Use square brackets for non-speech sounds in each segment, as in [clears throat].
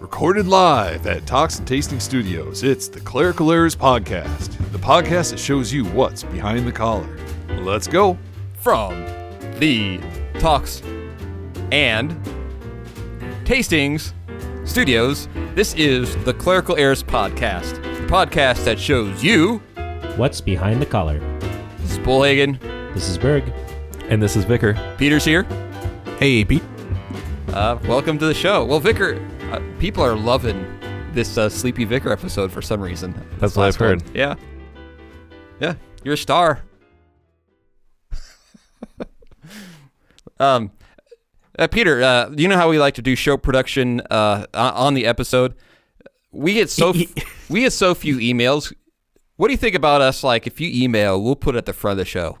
Recorded live at Talks and Tasting Studios, it's the Clerical Errors Podcast, the podcast that shows you what's behind the collar. Let's go. from the Talks and Tastings Studios. This is the Clerical Errors Podcast, the podcast that shows you. What's behind the collar? This is Bullhagen. This is Berg. And this is Vicar. Peter's here. Hey, Pete. Uh, welcome to the show. Well, Vicar, uh, people are loving this uh, Sleepy Vicar episode for some reason. That's what I've heard. one. Yeah. Yeah, you're a star. [laughs] um, uh, Peter, uh, you know how we like to do show production uh, on on the episode. We get so [laughs] f- we get so few emails. What do you think about us? Like, if you email, we'll put it at the front of the show,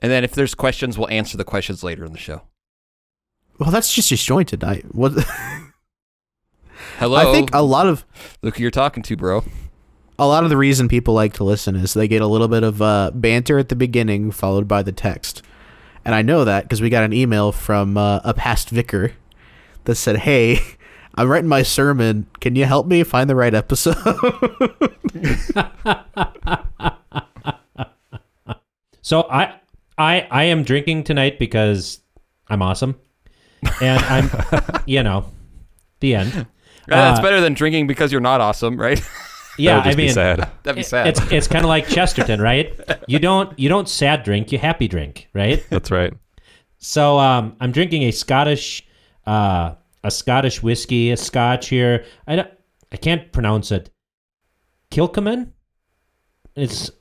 and then if there's questions, we'll answer the questions later in the show. Well, that's just disjointed. I what? [laughs] Hello, I think a lot of look who you're talking to, bro. a lot of the reason people like to listen is they get a little bit of uh, banter at the beginning, followed by the text. And I know that because we got an email from uh, a past vicar that said, "Hey, [laughs] I'm writing my sermon. Can you help me find the right episode?" [laughs] [laughs] So I I I am drinking tonight because I'm awesome. And I'm you know, the end. Yeah, that's Uh, better than drinking because you're not awesome, right? [laughs] Yeah, that would I mean be sad. That'd be sad. It's it's kind of like Chesterton, right? You don't you don't sad drink, you happy drink, right? [laughs] That's right. So um, I'm drinking a Scottish, uh, a Scottish whiskey, a Scotch here. I don't, I can't pronounce it. Kilchoman. It's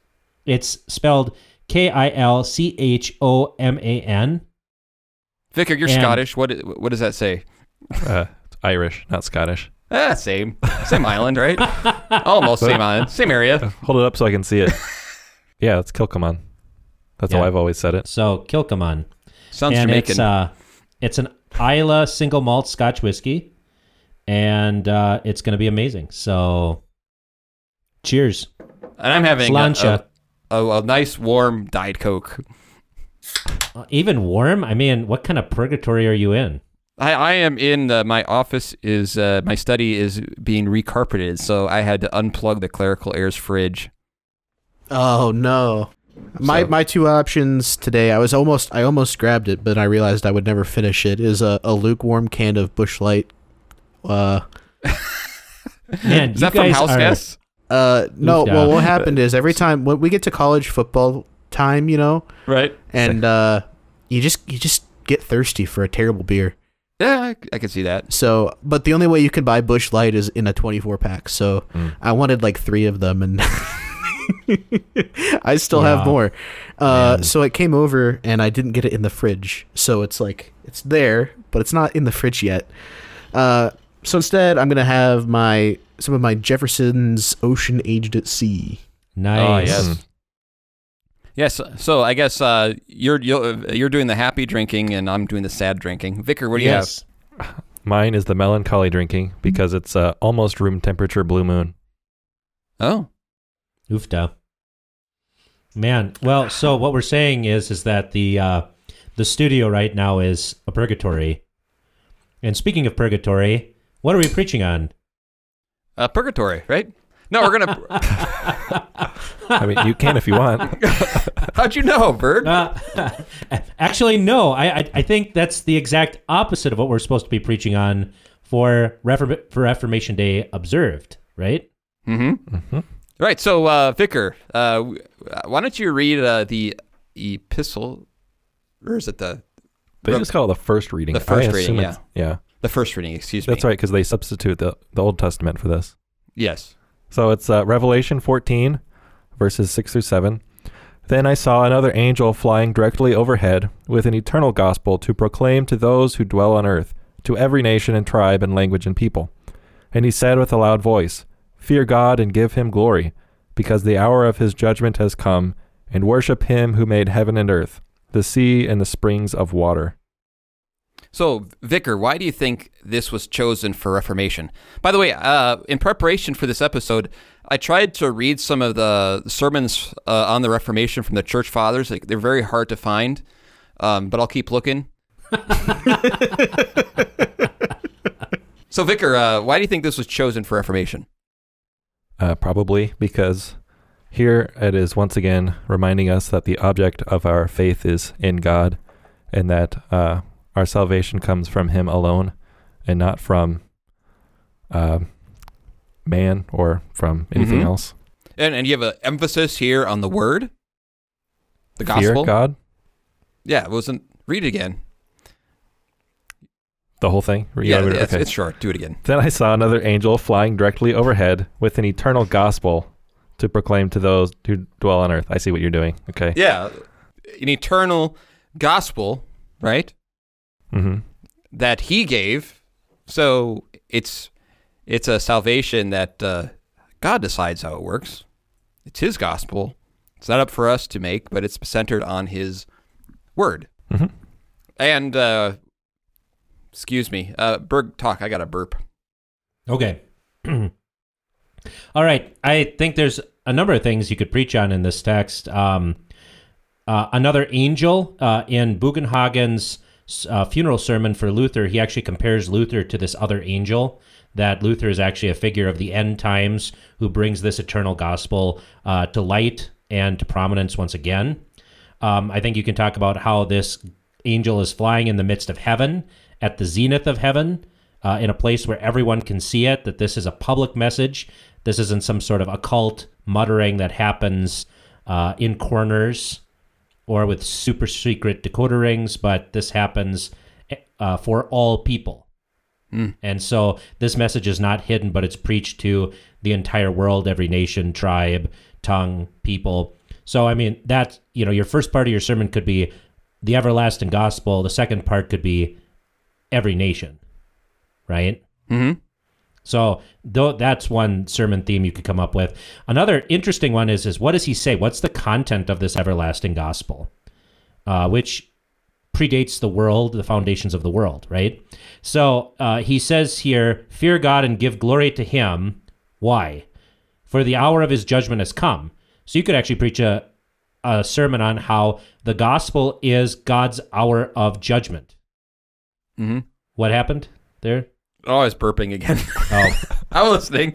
it's spelled K I L C H O M A N. Vicar, you're and- Scottish. What what does that say? Uh, [laughs] Irish, not Scottish. Ah, same, same [laughs] island, right? Almost same island, same area. [laughs] Hold it up so I can see it. [laughs] yeah, it's Kilchoman. That's how I've always said it. So Kilchoman, Sounds and Jamaican. it's uh, it's an Islay single malt Scotch whiskey, and uh, it's going to be amazing. So, cheers, and I'm having a, Sláinte. a, a, a nice warm Diet Coke. Uh, Even warm? I mean, what kind of purgatory are you in? I, I am in uh, my office. Is uh, my study is being recarpeted, so I had to unplug the clerical errors fridge. oh no. My So- my two options today. I was almost I almost grabbed it, but I realized I would never finish it. Is a, a lukewarm can of Busch Light. Uh, Man, [laughs] Is that from guys House are, Guests? Uh, no. Oofda. Well, what happened is every time when we get to college football time, you know, Right. and uh, you just you just get thirsty for a terrible beer. Yeah, I, I can see that. So, but the only way you can buy Busch Light is in a 24 pack. So, Mm. I wanted like three of them, and [laughs] I still Yeah. have more. Uh, so it came over, and I didn't get it in the fridge. So it's like it's there, but it's not in the fridge yet. Uh, so instead, I'm gonna have my some of my Jefferson's Ocean Aged at Sea. Nice. Oh yes. Yes, so I guess uh, you're you're you're doing the happy drinking and I'm doing the sad drinking. Vicar, what do you have? yes. Mine is the melancholy drinking because it's uh, almost room temperature blue moon. Oh, Oofda. Man, well, so what we're saying is is that the uh, the studio right now is a purgatory. And speaking of purgatory, what are we preaching on? uh, purgatory, right? No, we're gonna. [laughs] I mean, you can if you want. [laughs] How'd you know, Bird? Uh, actually, no. I, I I think that's the exact opposite of what we're supposed to be preaching on for Reform- for Reformation Day observed, right? Mm-hmm. Mhm. Right. So, uh, Vicar, uh, why don't you read uh, the epistle, or is it the They just call it the first reading. The first I reading, assume it's- Yeah, the first reading? Excuse me. that's right because they substitute the, the Old Testament for this. Yes. So it's uh, Revelation 14, verses 6 through 7. Then I saw another angel flying directly overhead with an eternal gospel to proclaim to those who dwell on earth, to every nation and tribe and language and people. And he said with a loud voice, Fear God and give him glory, because the hour of his judgment has come, and worship him who made heaven and earth, the sea and the springs of water. So, Vicar, why do you think this was chosen for Reformation? By the way, uh, in preparation for this episode, I tried to read some of the sermons uh, on the Reformation from the Church Fathers. Like, they're very hard to find, um, but I'll keep looking. [laughs] So, Vicar, uh, why do you think this was chosen for Reformation? Uh, probably because here it is once again reminding us that the object of our faith is in God and that uh, our salvation comes from Him alone and not from uh, man or from anything Mhm. else. And and you have an emphasis here on the word, the Fear gospel. God, Yeah, it wasn't. Read it again. the whole thing. Yeah, it? it's, Okay. it's short. Do it again. Then I saw another angel flying directly overhead with an eternal gospel to proclaim to those who dwell on earth. I see what you're doing. Okay. Yeah, an eternal gospel, right? Mm-hmm. That He gave. So it's it's a salvation that uh, God decides how it works. It's His gospel. It's not up for us to make, but it's centered on His word. Mhm. And uh, excuse me, uh, Berg, talk. I got a burp. Okay. [clears throat] All right. I think there's a number of things you could preach on in this text. Um, uh, another angel uh, in Bugenhagen's uh, funeral sermon for Luther, he actually compares Luther to this other angel. That Luther is actually a figure of the end times who brings this eternal gospel uh, to light and to prominence once again. Um, I think you can talk about how this angel is flying in the midst of heaven, at the zenith of heaven, uh, in a place where everyone can see it, that this is a public message. This isn't some sort of occult muttering that happens uh, in corners or with super secret decoder rings, but this happens uh, for all people. And so this message is not hidden, but it's preached to the entire world, every nation, tribe, tongue, people. So, I mean, that, you know, your first part of your sermon could be the everlasting gospel. The second part could be every nation, right? Mm-hmm. So though that's one sermon theme you could come up with. Another interesting one is is what does he say? What's the content of this everlasting gospel, uh, which predates the world, the foundations of the world, right? So uh, he says here, "Fear God and give glory to Him." Why? For the hour of His judgment has come. So you could actually preach a a sermon on how the gospel is God's hour of judgment. Mm-hmm. What happened there? Oh, I was burping again. Oh. [laughs] I'm listening.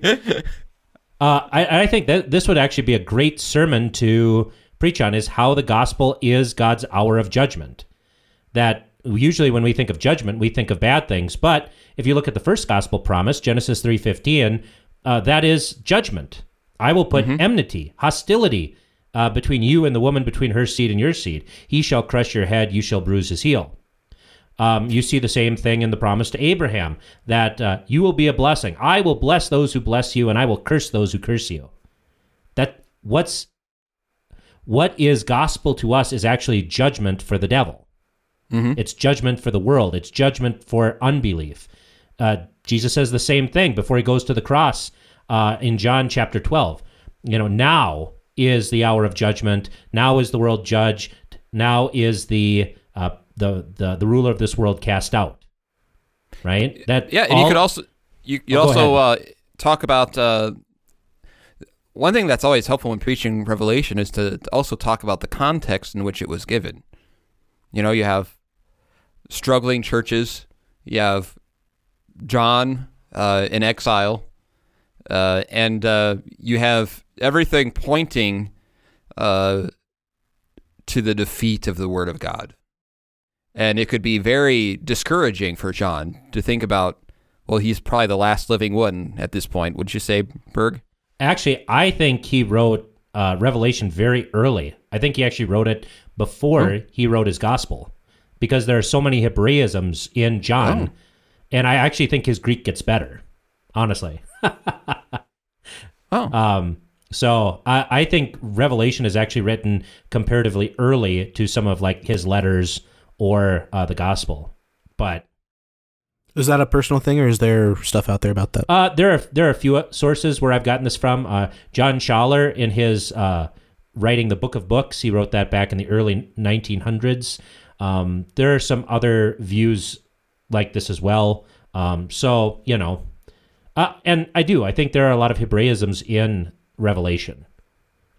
Uh, I, I think that this would actually be a great sermon to preach on is how the gospel is God's hour of judgment. That usually when we think of judgment, we think of bad things. But if you look at the first gospel promise, Genesis 3.15, uh, that is judgment. I will put enmity, hostility uh, between you and the woman, between her seed and your seed. He shall crush your head, you shall bruise his heel. Um, you see the same thing in the promise to Abraham that uh, you will be a blessing. I will bless those who bless you, and I will curse those who curse you. That what's what is gospel to us is actually judgment for the devil. It's judgment for the world. It's judgment for unbelief. Uh, Jesus says the same thing before he goes to the cross uh, in John chapter twelve. You know, now is the hour of judgment. Now is the world judged. Now is the the, the the ruler of this world cast out. Right. That Yeah, and all- you could also you you Oh, also uh, talk about uh, one thing that's always helpful when preaching Revelation is to also talk about the context in which it was given. You know, you have struggling churches, you have John uh, in exile, uh, and uh, you have everything pointing uh, to the defeat of the Word of God. And it could be very discouraging for John to think about, well, he's probably the last living one at this point. Would you say, Berg? Actually, I think he wrote uh, Revelation very early. I think he actually wrote it before he wrote his gospel because there are so many Hebraisms in John. And I actually think his Greek gets better, honestly. [laughs] Oh. Um, so I, I think Revelation is actually written comparatively early to some of like his letters or uh, the gospel. But Is that a personal thing, or is there stuff out there about that? Uh, there are there are a few sources where I've gotten this from. Uh, John Schaller, in his uh, writing the Book of Books, he wrote that back in the early 1900s. Um, there are some other views like this as well. Um, so you know, uh, and I do. I think there are a lot of Hebraisms in Revelation.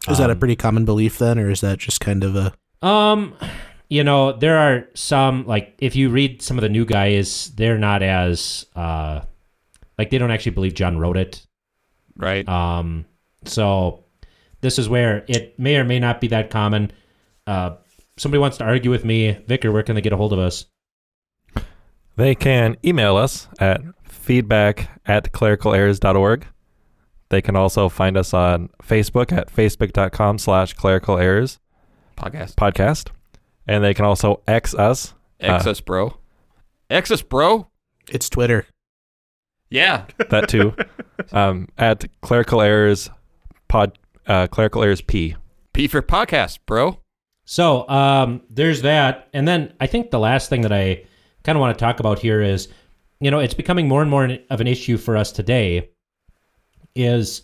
Is that a pretty common belief then, or is that just kind of a? Um, you know, there are some like if you read some of the new guys, they're not as uh Like they don't actually believe John wrote it. Right. Um, so this is where it may or may not be that common. Uh, somebody wants to argue with me, Vicar. Where can they get a hold of us? They can email us at feedback at clericalerrors.org. They can also find us on Facebook at facebook.com slash clerical errors Podcast. podcast. And they can also X us. Excess bro. X us, bro. It's Twitter. Yeah. [laughs] that too, um, at clerical errors pod, uh, clerical errors P. P for podcast, bro. So um, there's that, and then I think the last thing that I kind of want to talk about here is, you know, it's becoming more and more of an issue for us today. Is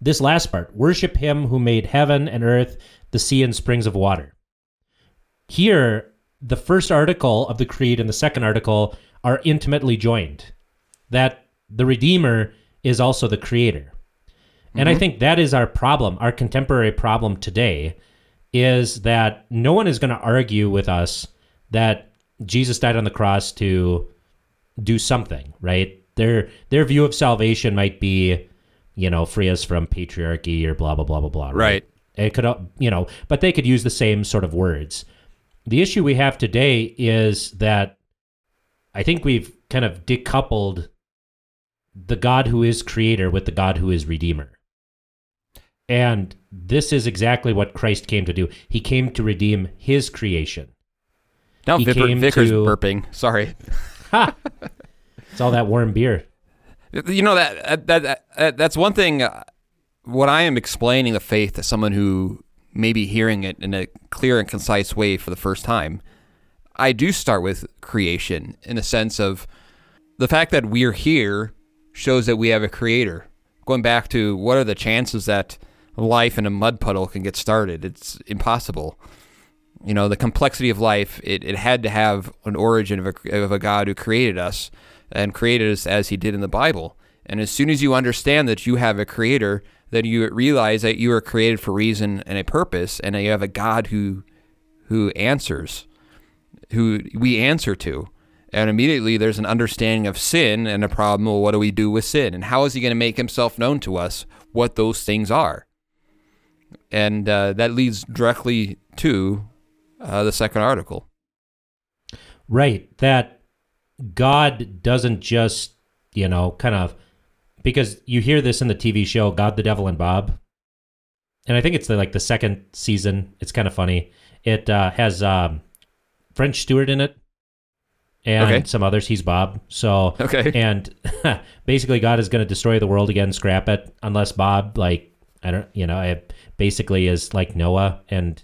this last part? Worship Him who made heaven and earth, the sea and springs of water. Here, the first article of the creed and the second article are intimately joined. That the Redeemer is also the Creator. And I think that is our problem, our contemporary problem today is that no one is going to argue with us that Jesus died on the cross to do something, right? Their their view of salvation might be, you know, free us from patriarchy or blah blah blah blah blah. Right. It could, uh, you know, but they could use the same sort of words. The issue we have today is that I think we've kind of decoupled the God who is creator with the God who is redeemer. And this is exactly what Christ came to do. He came to redeem his creation. Now He Viper, Vicar's to- burping. Sorry. [laughs] Ha! it's all that warm beer. You know that that, that, that that's one thing. Uh, what I am explaining the faith to someone who may be hearing it in a clear and concise way for the first time, I do start with creation in a sense of the fact that we're here shows that we have a creator. Going back to what are the chances that life in a mud puddle can get started? It's impossible. You know, the complexity of life, it, it had to have an origin of a, of a God who created us and created us as he did in the Bible. And as soon as you understand that you have a creator, then you realize that you are created for reason and a purpose, and that you have a God who who answers, who we answer to. And immediately there's an understanding of sin and a problem. Well, what do we do with sin? And how is he going to make himself known to us what those things are? And uh, that leads directly to uh, the second article. Right. That God doesn't just, you know, kind of because you hear this in the TV show God the Devil and Bob. And I think it's the, like the second season. It's kind of funny. It uh, has um, French Stewart in it and Okay. some others. He's Bob. So Okay. [laughs] and [laughs] basically God is going to destroy the world again, scrap it, unless Bob like I don't, you know, I basically is like Noah and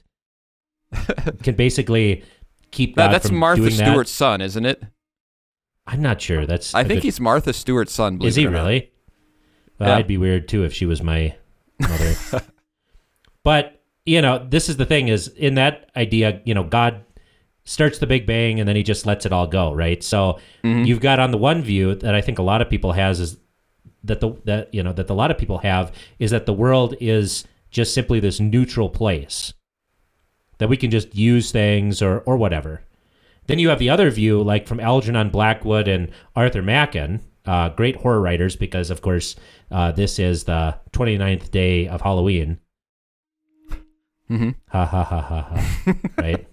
[laughs] can basically keep That, God that's Martha doing that. Stewart's son, isn't it? I'm not sure. That's I think good- he's Martha Stewart's son. believe is it he really? Well, Yeah. I'd be weird too if she was my mother. [laughs] but you know, this is the thing: is in that idea, you know, God starts the Big Bang and then He just lets it all go, right? So Mm-hmm. you've got on the one view that I think a lot of people has is that the that you know that a lot of people have is that the world is just simply this neutral place that we can just use things or or whatever. Then you have the other view, like from Algernon Blackwood and Arthur Machen, uh, great horror writers, because of course uh, this is the 29th day of Halloween. Mm-hmm. Ha ha ha ha ha. right?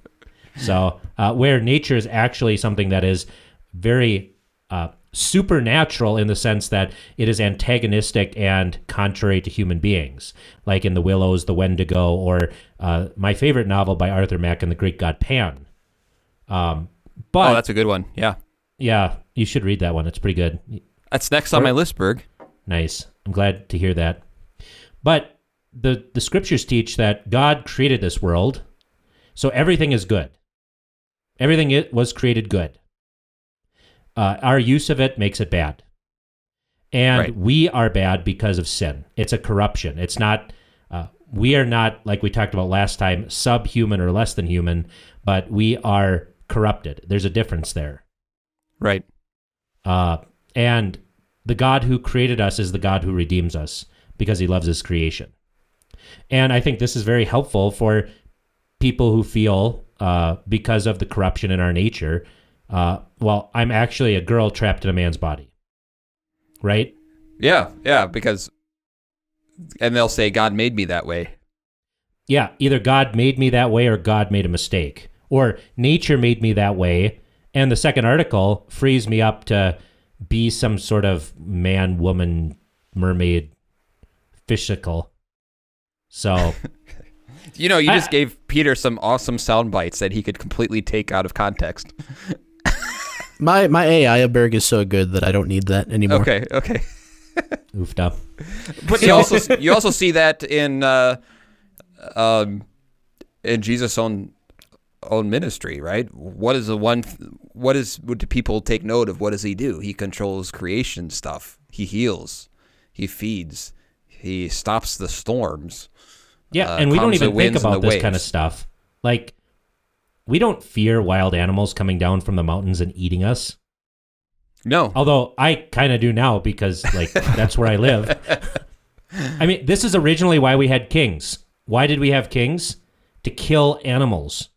So, uh, where nature is actually something that is very uh, supernatural in the sense that it is antagonistic and contrary to human beings, like in The Willows, The Wendigo, or uh, my favorite novel by Arthur Machen, The Great God Pan. Um, but Oh, that's a good one. Yeah. yeah, you should read that one. It's pretty good. That's next on Or- my list, Berg. Nice. I'm glad to hear that. But the the scriptures teach that God created this world, so everything is good. Everything it was created good. Uh, our use of it makes it bad, and Right. we are bad because of sin. It's a corruption. It's not. Uh, we are not like we talked about last time, subhuman or less than human, but we are corrupted. There's a difference there. Right. Uh, and the God who created us is the God who redeems us because he loves his creation. And I think this is very helpful for people who feel, uh, because of the corruption in our nature, uh, well, I'm actually a girl trapped in a man's body. right? Yeah, yeah, because and they'll say God made me that way. Yeah, either God made me that way or God made a mistake. Or nature made me that way. And the second article frees me up to be some sort of man, woman, mermaid, fishical. So, [laughs] You know, you I- just gave Peter some awesome sound bites that he could completely take out of context. [laughs] My my AI Berg is so good that I don't need that anymore. Okay, okay. [laughs] oofed up. But you also you also see that in uh, um, in Jesus' own own ministry, right? What is the one? What is? Do people take note of? What does he do? He controls creation stuff. He heals. He feeds. He stops the storms. Yeah, uh, and we don't even think about this kind of stuff. Like, we don't fear wild animals coming down from the mountains and eating us. No, Although I kind of do now because, like, [laughs] that's where I live. I mean, this is originally why we had kings. Why did we have kings? To kill animals,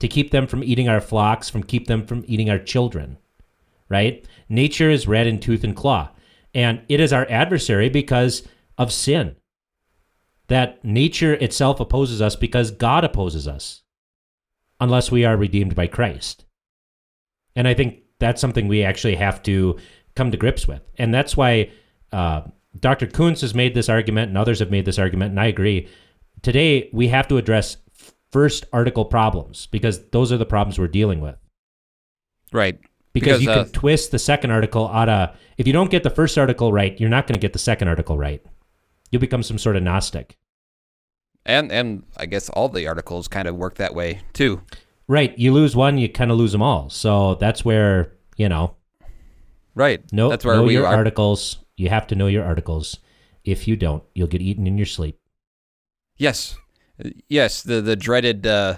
to keep them from eating our flocks, from keep them from eating our children. Right? Nature is red in tooth and claw, and it is our adversary because of sin. That nature itself opposes us because God opposes us, unless we are redeemed by Christ. And I think that's something we actually have to come to grips with. And that's why uh, Dr. Kuntz has made this argument and others have made this argument, and I agree. Today, we have to address first article problems because those are the problems we're dealing with. right. Because, Because, you uh, can twist the second article out of, if you don't get the first article right, you're not going to get the second article right. You'll become some sort of Gnostic. And and I guess all the articles kind of work that way too. Right. You lose one, you kind of lose them all. So that's where, you know, Right. No, That's where know we your are. articles. You have to know your articles. If you don't, you'll get eaten in your sleep. Yes, yes. The the dreaded, uh,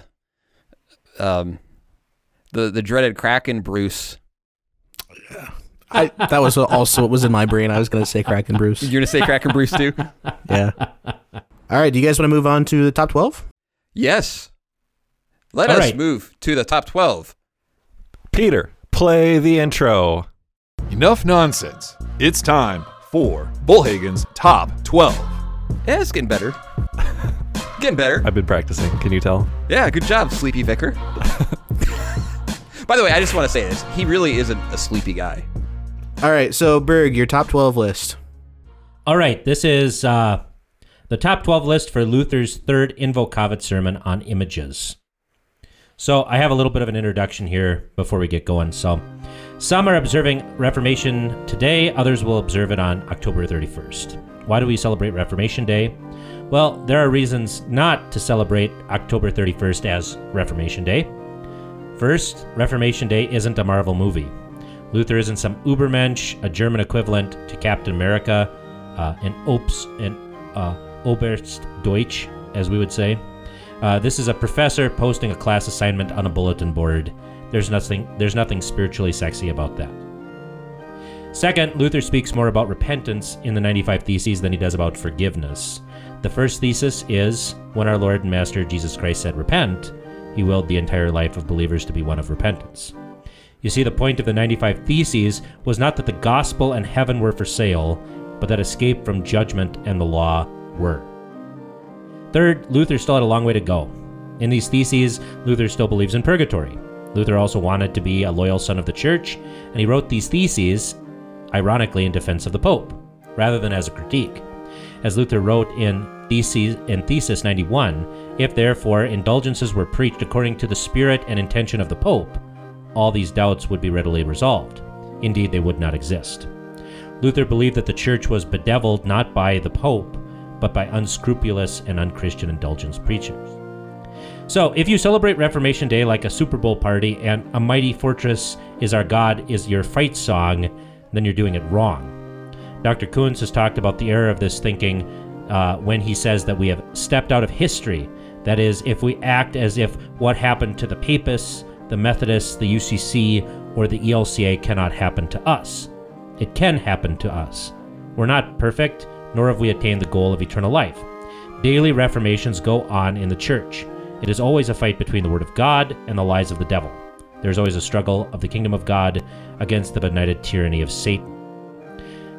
um, the the dreaded Kraken Bruce. I, that was also what was in my brain. I was going to say Kraken Bruce. You're gonna say Kraken Bruce too? [laughs] Yeah. All right. Do you guys want to move on to the top 12? Yes. Let All us right. move to the top twelve. Peter, play the intro. Enough nonsense. It's time for Bullhagen's Top 12. Yeah, it's getting better. [laughs] getting better. I've been practicing. Can you tell? Yeah, good job, Sleepy Vicar. By the way, I just want to say this. He really isn't a sleepy guy. All right. So, Berg, your top 12 list. All right, this is uh, the top 12 list for Luther's third Invocavit sermon on images. So, I have a little bit of an introduction here before we get going. So, some are observing Reformation today, others will observe it on October 31st. Why do we celebrate Reformation Day? Well, there are reasons not to celebrate October 31st as Reformation Day. First, Reformation Day isn't a Marvel movie. Luther isn't some Ubermensch, a German equivalent to Captain America, uh, an Ops, an uh, Oberst Deutsch, as we would say. Uh, this is a professor posting a class assignment on a bulletin board. There's nothing. There's nothing spiritually sexy about that. Second, Luther speaks more about repentance in the 95 Theses than he does about forgiveness. The first thesis is when our Lord and Master Jesus Christ said, Repent, he willed the entire life of believers to be one of repentance. You see, the point of the 95 Theses was not that the gospel and heaven were for sale, but that escape from judgment and the law were. Third, Luther still had a long way to go. In these theses, Luther still believes in purgatory. Luther also wanted to be a loyal son of the church, and he wrote these theses, ironically, in defense of the Pope, rather than as a critique. As Luther wrote in Theses, in Thesis 91, if therefore indulgences were preached according to the spirit and intention of the Pope, all these doubts would be readily resolved. Indeed, they would not exist. Luther believed that the church was bedeviled not by the Pope, but by unscrupulous and unchristian indulgence preachers. So, if you celebrate Reformation Day like a Super Bowl party and A Mighty Fortress is Our God is your fight song, then you're doing it wrong. Dr. Kuntz has talked about the error of this thinking uh, when he says that we have stepped out of history. That is, if we act as if what happened to the Papists, the Methodists, the UCC, or the ELCA cannot happen to us. It can happen to us. We're not perfect, nor have we attained the goal of eternal life. Daily reformations go on in the church. It is always a fight between the Word of God and the lies of the devil. There is always a struggle of the kingdom of God against the benighted tyranny of Satan.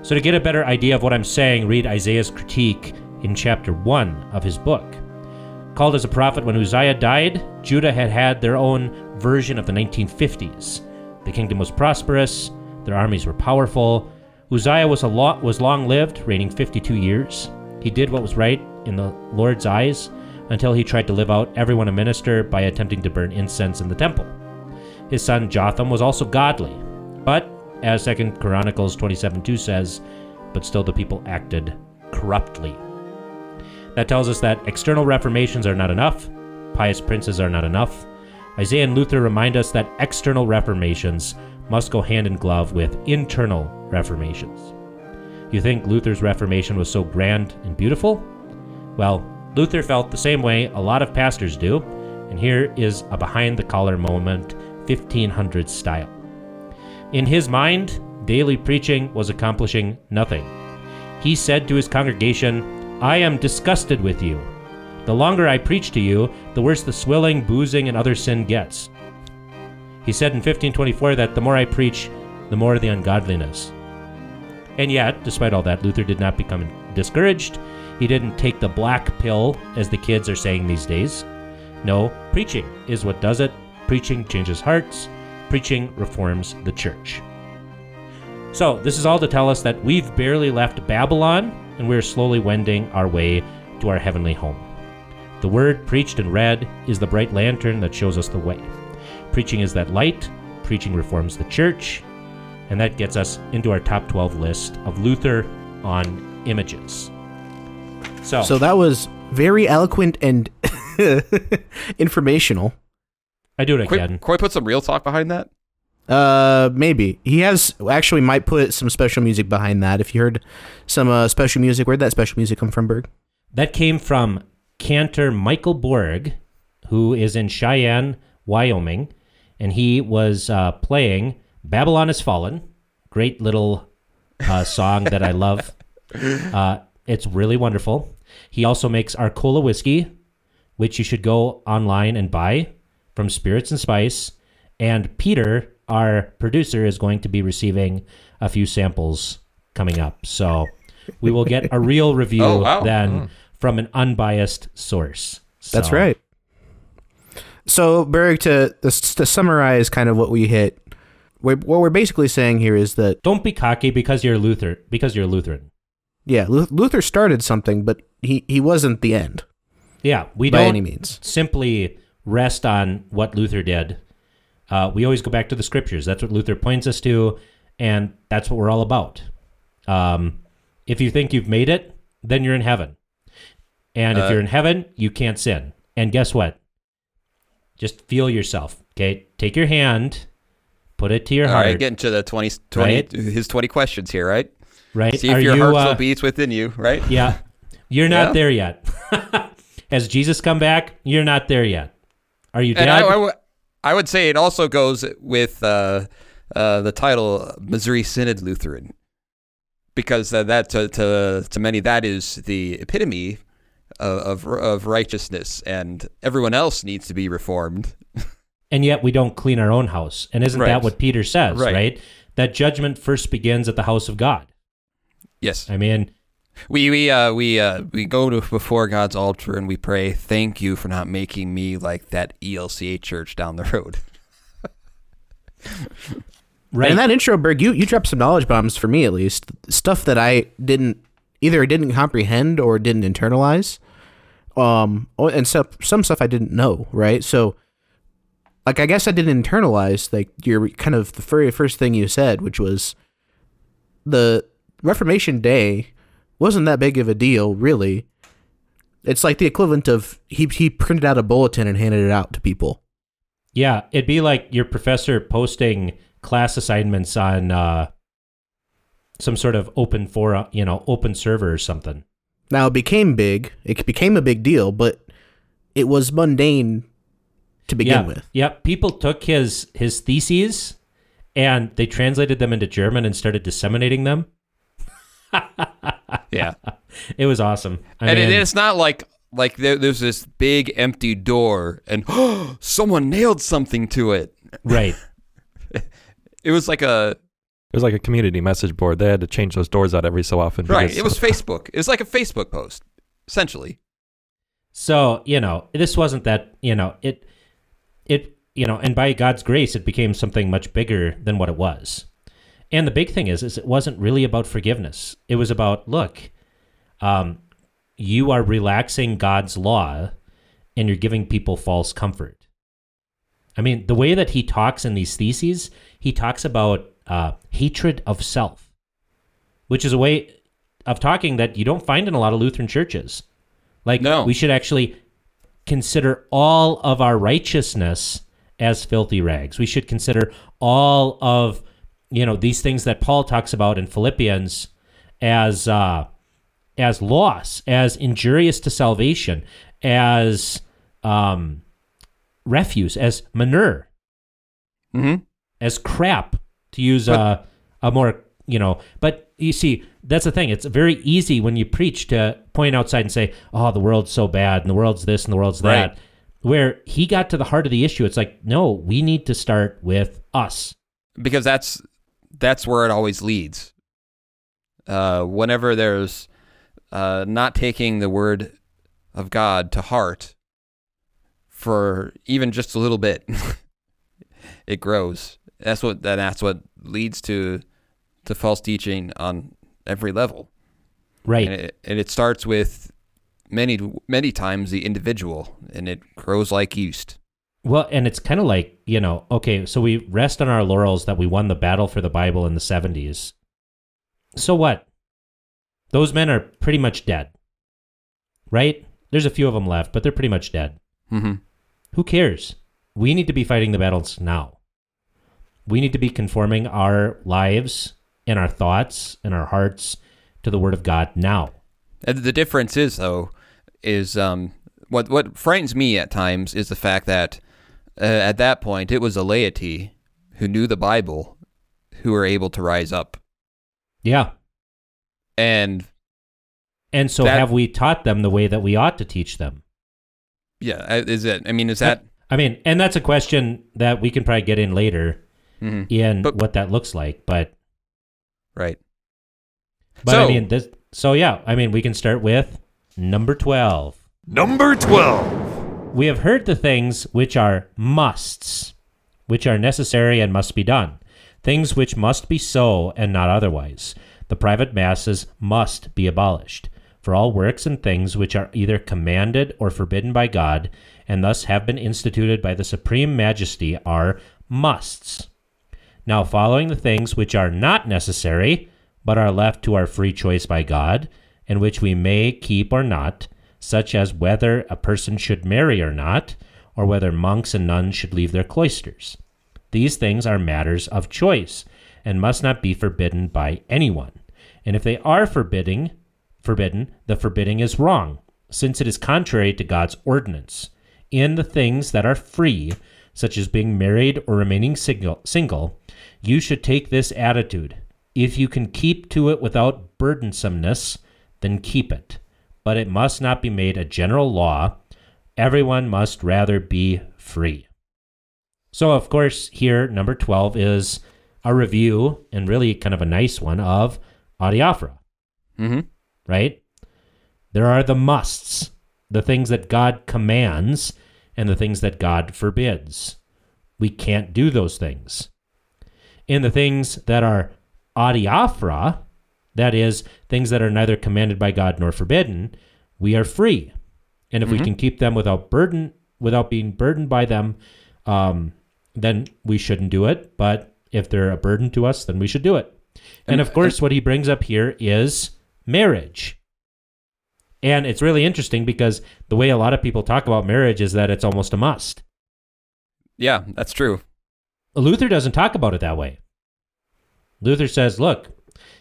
So, to get a better idea of what I'm saying, read Isaiah's critique in chapter 1 of his book. Called as a prophet when Uzziah died, Judah had had their own version of the 1950s. The kingdom was prosperous, their armies were powerful. Uzziah was, a was long lived, reigning 52 years. He did what was right in the Lord's eyes until he tried to live out everyone a minister by attempting to burn incense in the temple. His son Jotham was also godly, but as 2 Chronicles 27:2 says, but still the people acted corruptly. That tells us that external reformations are not enough, pious princes are not enough. Isaiah and Luther remind us that external reformations must go hand in glove with internal reformations. You think Luther's reformation was so grand and beautiful? Well, Luther felt the same way a lot of pastors do, and here is a behind the collar moment 1500 style. In his mind, daily preaching was accomplishing nothing. He said to his congregation, I am disgusted with you. The longer I preach to you, the worse the swilling, boozing, and other sin gets. He said in 1524 that the more I preach, the more the ungodliness. And yet, despite all that, Luther did not become discouraged. He didn't take the black pill, as the kids are saying these days. No, preaching is what does it. Preaching changes hearts. Preaching reforms the church. So, this is all to tell us that we've barely left Babylon and we're slowly wending our way to our heavenly home. The word preached and read is the bright lantern that shows us the way. Preaching is that light, preaching reforms the church, and that gets us into our top 12 list of Luther on images. So, So that was very eloquent and [laughs] informational. I do it Can we, again. can we put some real talk behind that? Uh, maybe he has actually might put some special music behind that. If you heard some uh, special music, where'd that special music come from, Berg? That came from cantor Michael Borg, who is in Cheyenne, Wyoming, and he was uh, playing Babylon Has Fallen. Great little uh, song that I love. [laughs] Uh, it's really wonderful. He also makes Arcola whiskey, which you should go online and buy from Spirits and Spice. And Peter, our producer, is going to be receiving a few samples coming up. So we will get a real [laughs] review Oh, wow. then hmm. from an unbiased source. That's right. So Berg, to to summarize, kind of what we hit. We're, what we're basically saying here is that Don't be cocky because you're Luther because you're Lutheran. yeah, Lu- Luther started something, but he he wasn't the end Yeah, we by don't any means. simply rest on what Luther did. Uh, we always go back to the scriptures. That's what Luther points us to, and that's what we're all about. Um, if you think you've made it, then you're in heaven. And if Uh, you're in heaven, you can't sin. And guess what? Just feel yourself. Okay, take your hand, put it to your All heart. right, getting to the 20, 20 Right. his 20 questions here, right? right? See if Are your you, heart uh, still beats within you, right? Yeah. You're not Yeah. there yet. [laughs] Has Jesus come back? You're not there yet. Are you dead? I, I, w- I would say it also goes with uh, uh, the title Missouri Synod Lutheran, because uh, that to, to to many that is the epitome of, of of righteousness, and everyone else needs to be reformed. and yet we don't clean our own house. And isn't Right. that what Peter says, Right. right. That judgment first begins at the house of God. Yes, I mean, we we uh, we uh, we go to before God's altar and we pray. Thank you for not making me like that ELCA church down the road. right. And in that intro, Berg, you you dropped some knowledge bombs for me at least. Stuff that I didn't either didn't comprehend or didn't internalize. Um, oh, and some some stuff I didn't know. Right, so. Like I guess I didn't internalize like your kind of the very first thing you said, which was the Reformation Day wasn't that big of a deal, really. It's like the equivalent of he he printed out a bulletin and handed it out to people. yeah, it'd be like your professor posting class assignments on uh, some sort of open forum, you know, open server or something. Now it became big. It became a big deal, but it was mundane to begin yeah, with. yeah. People took his his theses and they translated them into German and started disseminating them. [laughs] Yeah. [laughs] It was awesome. I and it, mean, it's not like like there, there's this big empty door and oh, [gasps] someone nailed something to it. right. [laughs] It was like a It was like a community message board. They had to change those doors out every so often. Right. because- It was [laughs] Facebook. It was like a Facebook post, essentially. So, you know, this wasn't that, you know, it, it, you know, and by God's grace, it became something much bigger than what it was. And the big thing is, is it wasn't really about forgiveness. It was about, look, um, you are relaxing God's law and you're giving people false comfort. I mean, the way that he talks in these theses, he talks about uh, hatred of self, which is a way of talking that you don't find in a lot of Lutheran churches. Like, No. we should actually consider all of our righteousness as filthy rags. We should consider all of, you know, these things that Paul talks about in Philippians as uh, as loss, as injurious to salvation, as um, refuse, as manure, Mm-hmm. as crap, to use a, a more, you know. But you see, that's the thing. It's very easy when you preach to point outside and say, oh, the world's so bad, and the world's this, and the world's that. Right. Where he got to the heart of the issue, it's like, no, we need to start with us. because that's that's where it always leads. Uh, whenever there's uh, not taking the word of God to heart for even just a little bit, [laughs] it grows. That's what that that's what leads to to false teaching on every level, Right. and it, and it starts with many many times the individual, and it grows like yeast. Well, and it's kind of like, you know, okay, so we rest on our laurels that we won the battle for the Bible in the 70s. So what? Those men are pretty much dead. Right? There's a few of them left, but they're pretty much dead. Mm-hmm. Who cares? We need to be fighting the battles now. We need to be conforming our lives and our thoughts and our hearts to the Word of God now. And the difference is though is um what what frightens me at times is the fact that uh, at that point it was a laity who knew the Bible who were able to rise up Yeah. and And so That- have we taught them the way that we ought to teach them? yeah uh, is it I mean is that I mean, and that's a question that we can probably get in later mhm, in But- what that looks like. But right but I mean this so yeah, I mean we can start with number twelve. Number 12. We have heard the things which are musts, which are necessary and must be done, things which must be so and not otherwise. The private masses must be abolished. For all works and things which are either commanded or forbidden by God, and thus have been instituted by the supreme majesty, are musts. Now, following the things which are not necessary, but are left to our free choice by God, and which we may keep or not, such as whether a person should marry or not, or whether monks and nuns should leave their cloisters. These things are matters of choice, and must not be forbidden by anyone. And if they are forbidding, forbidden, the forbidding is wrong, since it is contrary to God's ordinance. In the things that are free, such as being married or remaining single, single, you should take this attitude. If you can keep to it without burdensomeness, then keep it. But it must not be made a general law. Everyone must rather be free. So, of course, here, number 12 is a review, and really kind of a nice one, of Adiaphora mm-hmm. right? There are the musts, the things that God commands and the things that God forbids. We can't do those things. In the things that are adiaphora, that is, things that are neither commanded by God nor forbidden, we are free. And if we can keep them without burden, without being burdened by them, um, then we shouldn't do it. But if they're a burden to us, then we should do it. And, And- of course, what he brings up here is marriage. And it's really interesting because the way a lot of people talk about marriage is that it's almost a must. yeah that's true Luther doesn't talk about it that way. Luther says, look,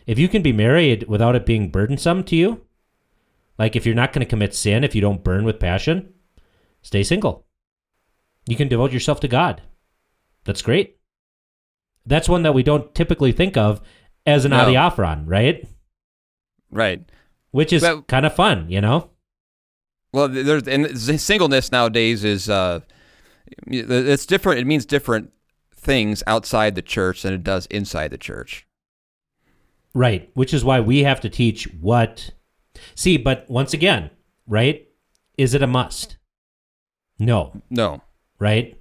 if you can be married without it being burdensome to you, like if you're not going to commit sin, if you don't burn with passion, stay single. You can devote yourself to God. That's great. That's one that we don't typically think of as an No. adiaphoron, right? right Which is kind of fun, you know? Well, there's and singleness nowadays is uh, it's different. It means different things outside the church than it does inside the church. Right. Which is why we have to teach what. See, but once again, right? Is it a must? No. No. Right.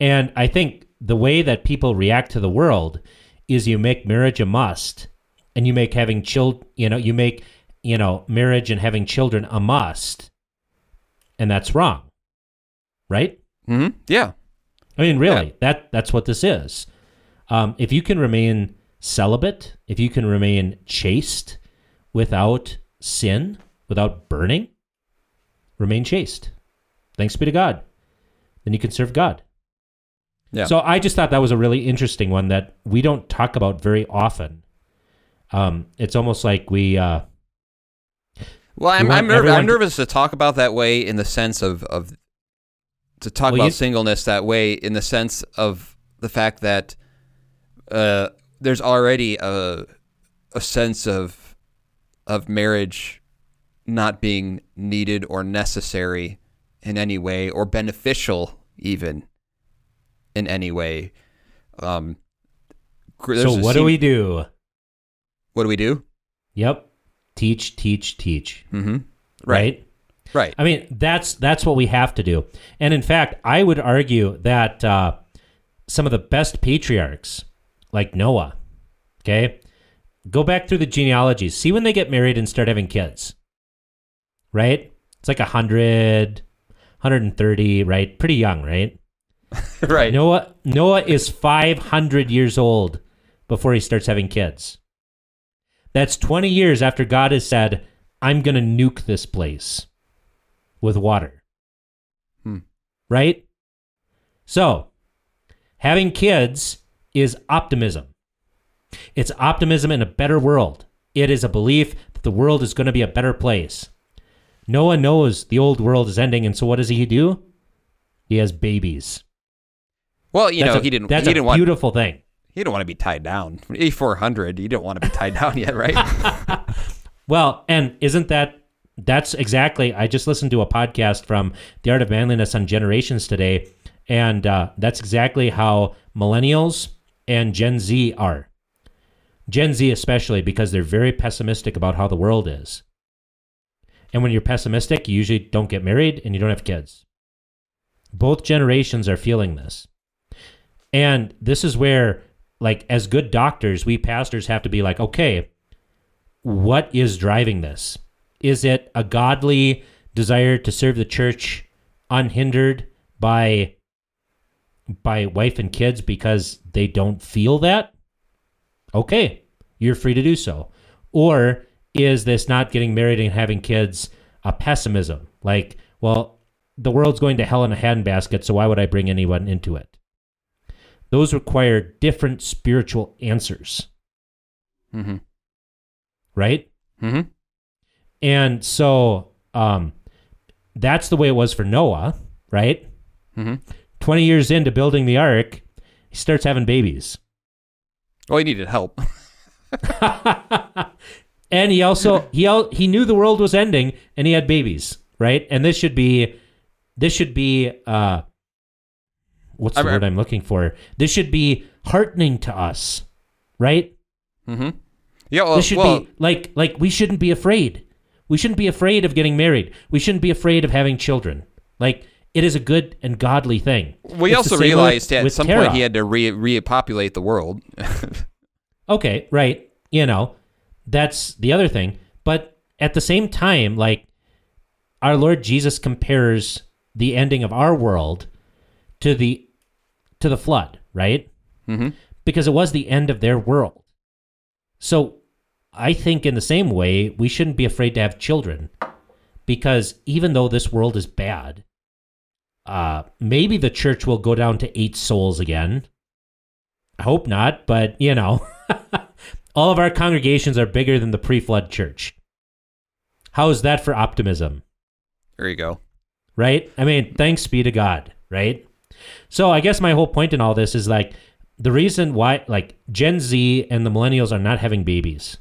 And I think the way that people react to the world is you make marriage a must and you make having children, you know, you make, you know, marriage and having children a must. And that's wrong. Right? hmm Yeah. I mean, really, Yeah. that that's what this is. Um, if you can remain celibate, if you can remain chaste without sin, without burning, remain chaste. Thanks be to God. Then you can serve God. Yeah. So I just thought that was a really interesting one that we don't talk about very often. Um, it's almost like we. Uh, Well, I'm want I'm, nerv- I'm to- nervous to talk about that way in the sense of of to talk Well, about you- singleness that way in the sense of the fact that uh, there's already a a sense of of marriage not being needed or necessary in any way or beneficial even in any way. Um, so what do we do? What do we do? Yep. Teach, teach, teach. Mm-hmm. right? Right. I mean, that's that's what we have to do. And in fact, I would argue that uh, some of the best patriarchs, like Noah, okay, go back through the genealogies, see when they get married and start having kids, right? It's like 100, 130, right? Pretty young, right? [laughs] right. Noah Noah is 500 years old before he starts having kids. That's 20 years after God has said, "I'm going to nuke this place with water." Hmm. Right? So, having kids is optimism. It's optimism in a better world. It is a belief that the world is going to be a better place. Noah knows the old world is ending, and so what does he do? He has babies. Well, you That's know, a- he didn't. That's he a didn't want. beautiful thing. You don't want to be tied down. E four hundred. You don't want to be tied down yet, right? [laughs] Well, and isn't that that's exactly I just listened to a podcast from The Art of Manliness on Generations today, and uh, that's exactly how millennials and Gen Z are. Gen Z especially because they're very pessimistic about how the world is. And when you're pessimistic, you usually don't get married and you don't have kids. Both generations are feeling this. And this is where like as good doctors, we pastors have to be like, okay, what is driving this? Is it a godly desire to serve the church unhindered by by wife and kids because they don't feel that? Okay, you're free to do so. Or is this not getting married and having kids a pessimism? Like, well, the world's going to hell in a handbasket, so why would I bring anyone into it? Those require different spiritual answers, mm-hmm. right? Mm-hmm. And so um, that's the way it was for Noah, right? Mm-hmm. 20 years into building the ark, he starts having babies. Well, he needed help. [laughs] and he also he al- he knew the world was ending and he had babies, right? And this should be this should be uh what's the I'm- word I'm looking for? This should be heartening to us, right? Mm-hmm. Yeah. Well, this should well, be like like we shouldn't be afraid. We shouldn't be afraid of getting married. We shouldn't be afraid of having children. Like it is a good and godly thing. we It's also realized at some Terah. point he had to re- repopulate the world. [laughs] Okay, right. You know, that's the other thing. But at the same time, like our Lord Jesus compares the ending of our world to the to the flood, right? mm-hmm. Because it was the end of their world. So I think in the same way, we shouldn't be afraid to have children. Because even though this world is bad, uh maybe the church will go down to eight souls again. I hope not, but you know, [laughs] all of our congregations are bigger than the pre-flood church. How is that for optimism? There you go. right? I mean, thanks be to God, right? So I guess my whole point in all this is like the reason why like Gen Z and the millennials are not having babies.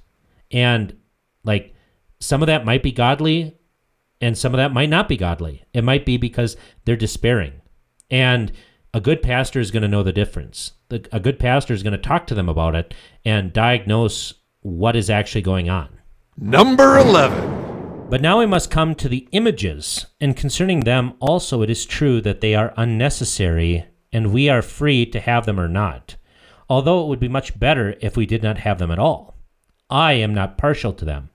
And like some of that might be godly and some of that might not be godly. It might be because they're despairing. And a good pastor is going to know the difference. The, a good pastor is going to talk to them about it and diagnose what is actually going on. Number 11. But now we must come to the images, and concerning them also it is true that they are unnecessary, and we are free to have them or not, although it would be much better if we did not have them at all. I am not partial to them.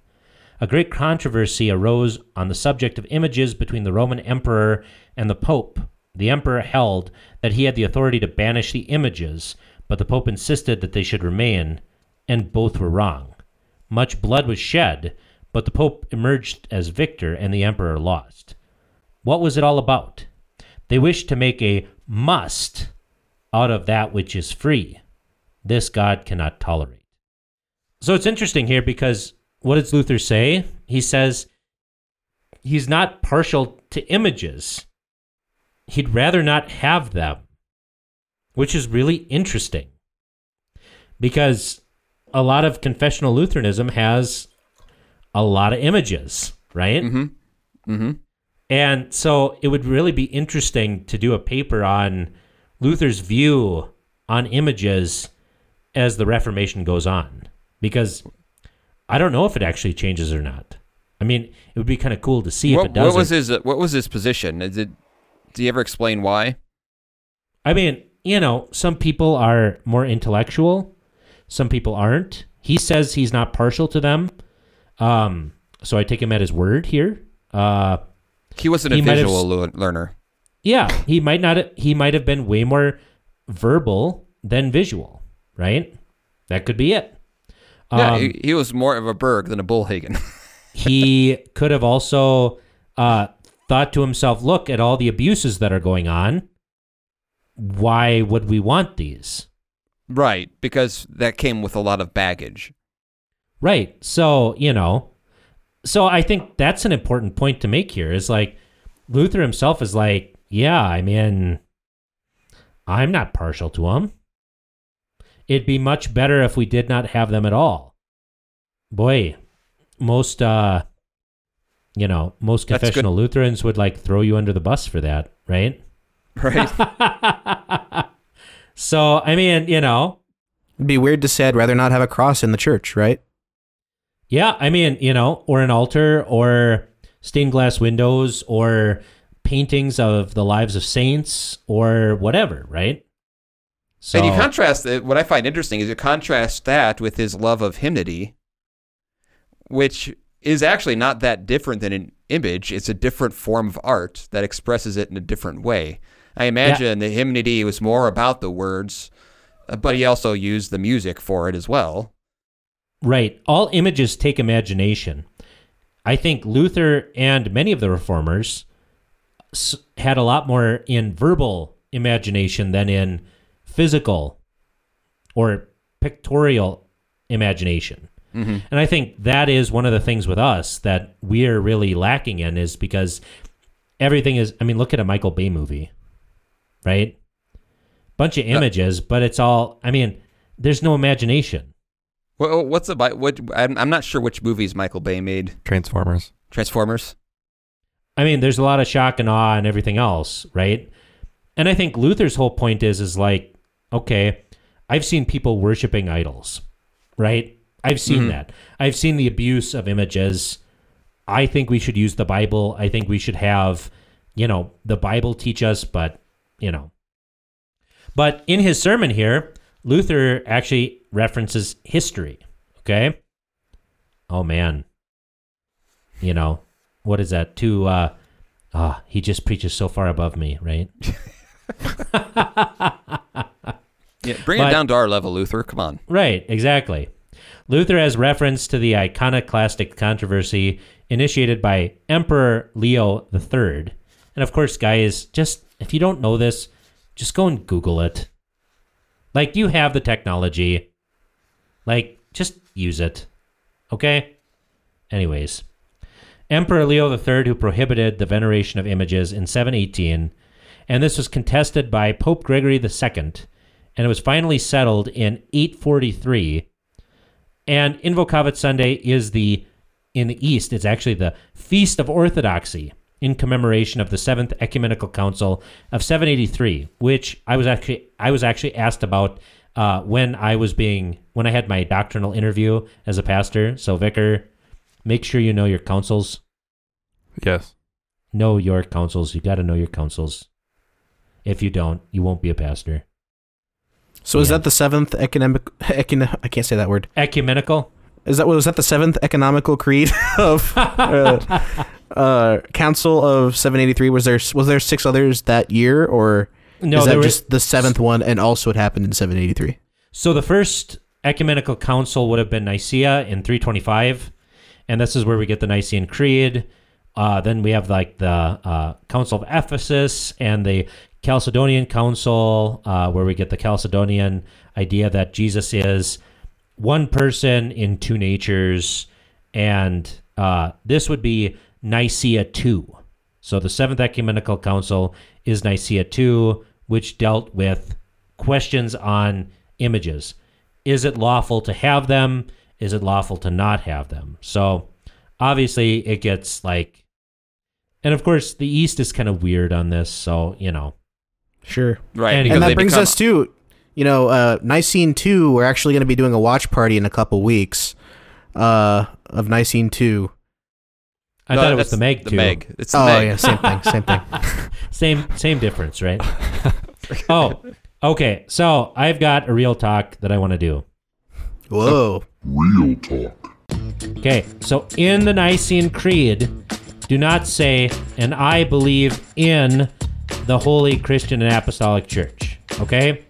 A great controversy arose on the subject of images between the Roman emperor and the pope. The emperor held that he had the authority to banish the images, but the pope insisted that they should remain, and both were wrong. Much blood was shed, but the pope emerged as victor and the emperor lost. What was it all about? They wished to make a must out of that which is free. This God cannot tolerate. So it's interesting here because what does Luther say? He says he's not partial to images. He'd rather not have them, which is really interesting because a lot of confessional Lutheranism has a lot of images, right? Mm-hmm. Mm-hmm. And so it would really be interesting to do a paper on Luther's view on images as the Reformation goes on because I don't know if it actually changes or not. I mean, it would be kind of cool to see if it does. what was his What was his position? Did did he ever explain why? I mean, you know, some people are more intellectual, some people aren't. He says he's not partial to them. Um, so I take him at his word here. Uh, He wasn't a He have visual lear- learner. yeah, he might not. He might have been way more verbal than visual, right? That could be it. Yeah, Um, he, he was more of a Berg than a Bullhagen. [laughs] he could have also uh, thought to himself, look at all the abuses that are going on. Why would we want these? right, because that came with a lot of baggage. Right. So, you know, so I think that's an important point to make here is like Luther himself is like, yeah, I mean, I'm not partial to them. It'd be much better if we did not have them at all. Boy, most, uh, you know, most confessional Lutherans would like throw you under the bus for that, right? Right. [laughs] so, I mean, you know, It'd be weird to say I'd rather not have a cross in the church, right? Yeah, I mean, you know, or an altar or stained glass windows or paintings of the lives of saints or whatever, right? So And you contrast it. What I find interesting is you contrast that with his love of hymnody, which is actually not that different than an image. It's a different form of art that expresses it in a different way. I imagine the hymnody was more about the words, uh, but he also used the music for it as well. right, all images take imagination. I think Luther and many of the reformers had a lot more in verbal imagination than in physical or pictorial imagination. Mm-hmm. And I think that is one of the things with us that we're really lacking in is because everything is I mean, look at a Michael Bay movie. Right? Bunch of images, but it's all I mean, there's no imagination. Well, what's the what? I'm, I'm not sure which movies Michael Bay made. Transformers. Transformers. I mean, there's a lot of shock and awe and everything else, right? And I think Luther's whole point is is like, okay, I've seen people worshiping idols, right? I've seen Mhm. that. I've seen the abuse of images. I think we should use the Bible. I think we should have, you know, the Bible teach us, but, you know. But in his sermon here, Luther actually references history, okay? Oh man. You know, what is that? To uh ah, he just preaches so far above me, right? [laughs] [laughs] Yeah, bring But- it down to our level, Luther. Come on. Right, exactly. Luther has reference to the iconoclastic controversy initiated by Emperor Leo III. And of course, guys, just if you don't know this, just go and Google it. Like, you have the technology. Like, just use it. Okay? Anyways, Emperor Leo III, who prohibited the veneration of images in 718, and this was contested by Pope Gregory II, and it was finally settled in 843. And Invocavit Sunday is the, in the East, it's actually the Feast of Orthodoxy in commemoration of the Seventh Ecumenical Council of 783, which I was actually I was actually asked about uh, when I was being when I had my doctrinal interview as a pastor. So vicar, make sure you know your councils. Yes. Know your councils. You got to know your councils. If you don't, you won't be a pastor. So is Yeah. that the seventh economic? [laughs] Econ- I can't say that word. Ecumenical. Is that was that the seventh economical creed [laughs] of uh, uh, Council of 783? Was there was there six others that year, or No, is that just the seventh one, and also it happened in 783? So the first ecumenical council would have been Nicaea in 325, and this is where we get the Nicene Creed. Uh, then we have like the uh, Council of Ephesus and the Chalcedonian Council, uh, where we get the Chalcedonian idea that Jesus is one person in two natures, and uh, this would be Nicaea two. So the Seventh Ecumenical Council is Nicaea two, which dealt with questions on images. Is it lawful to have them? Is it lawful to not have them? So obviously it gets like and of course the East is kind of weird on this, so you know. Sure. Right. And- and that brings become- us to, you know, uh, Nicene 2. We're actually going to be doing a watch party in a couple weeks uh, of Nicene 2. I No, thought it was the Meg The too. Meg. It's the Oh, Meg. yeah, same thing, same thing. [laughs] Same same difference, right? [laughs] oh, okay. So I've got a real talk that I want to do. Whoa. Real talk. Okay, so in the Nicene Creed, do not say, and I believe in the Holy Christian and Apostolic Church. Okay?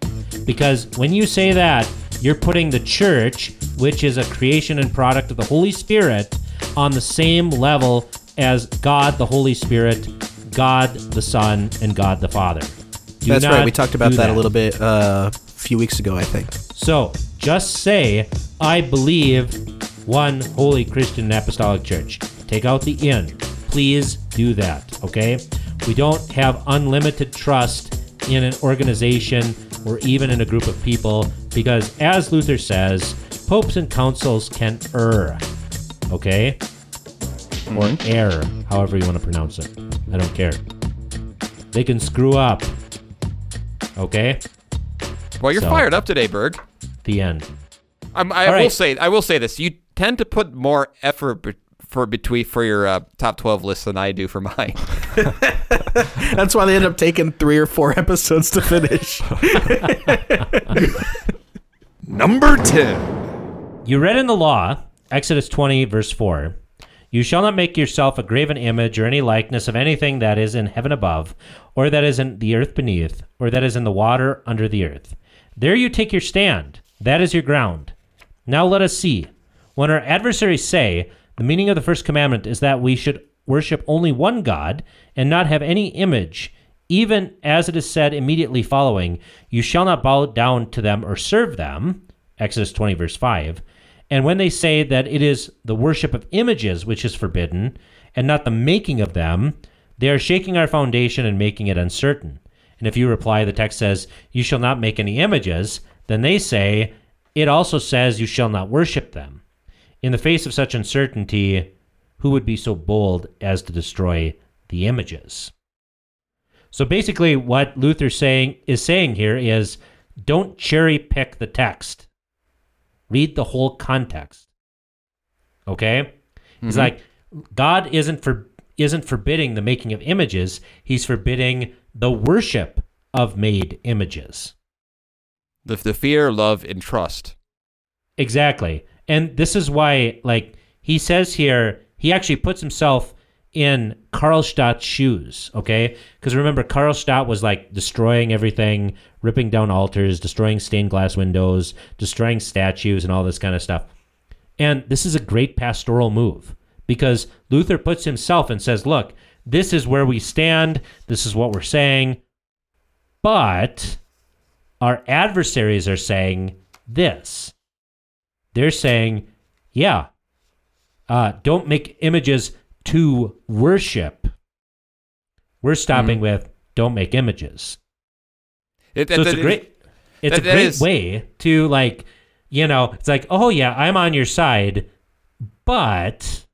Because when you say that, you're putting the church, which is a creation and product of the Holy Spirit, on the same level as God the Holy Spirit, God the Son, and God the Father. Do That's right. We talked about do that, a little bit uh, a few weeks ago, I think. so just say, I believe one holy Christian and apostolic church. Take out the in. Please do that, okay? We don't have unlimited trust in an organization or even in a group of people because, as Luther says, popes and councils can err, okay? Or err, however you want to pronounce it. I don't care. They can screw up, okay? Well, you're So- fired up today, Berg. The end. I'm, I All will right. say, I will say this: you tend to put more effort be- for between for your uh, top twelve list than I do for mine. [laughs] [laughs] [laughs] That's why they end up taking three or four episodes to finish. [laughs] Number 10. You read in the law, Exodus 20, verse 4, You shall not make yourself a graven image or any likeness of anything that is in heaven above, or that is in the earth beneath, or that is in the water under the earth. There you take your stand. That is your ground. Now let us see. When our adversaries say, The meaning of the first commandment is that we should worship only one God and not have any image, even as it is said immediately following, You shall not bow down to them or serve them. Exodus 20, verse 5. And when they say that it is the worship of images which is forbidden, and not the making of them, they are shaking our foundation and making it uncertain. And if you reply, the text says, You shall not make any images, then they say, It also says, You shall not worship them. In the face of such uncertainty, who would be so bold as to destroy the images? So basically, what Luther saying is saying here is, don't cherry pick the text. Read the whole context. Okay, he's mm-hmm. like, God isn't for isn't forbidding the making of images. He's forbidding the worship of made images. the, the fear, love, and trust. Exactly. And this is why, like, he says here, he actually puts himself in Karlstadt's shoes, okay? Because remember, Karlstadt was like destroying everything, ripping down altars, destroying stained glass windows, destroying statues, and all this kind of stuff. And this is a great pastoral move because Luther puts himself and says, look, this is where we stand, this is what we're saying, but our adversaries are saying this they're saying, yeah, uh, don't make images to worship. We're stopping with don't make images. It, So it's that- a great, it's that- a great is- way to like, you know, it's like, oh yeah, I'm on your side, but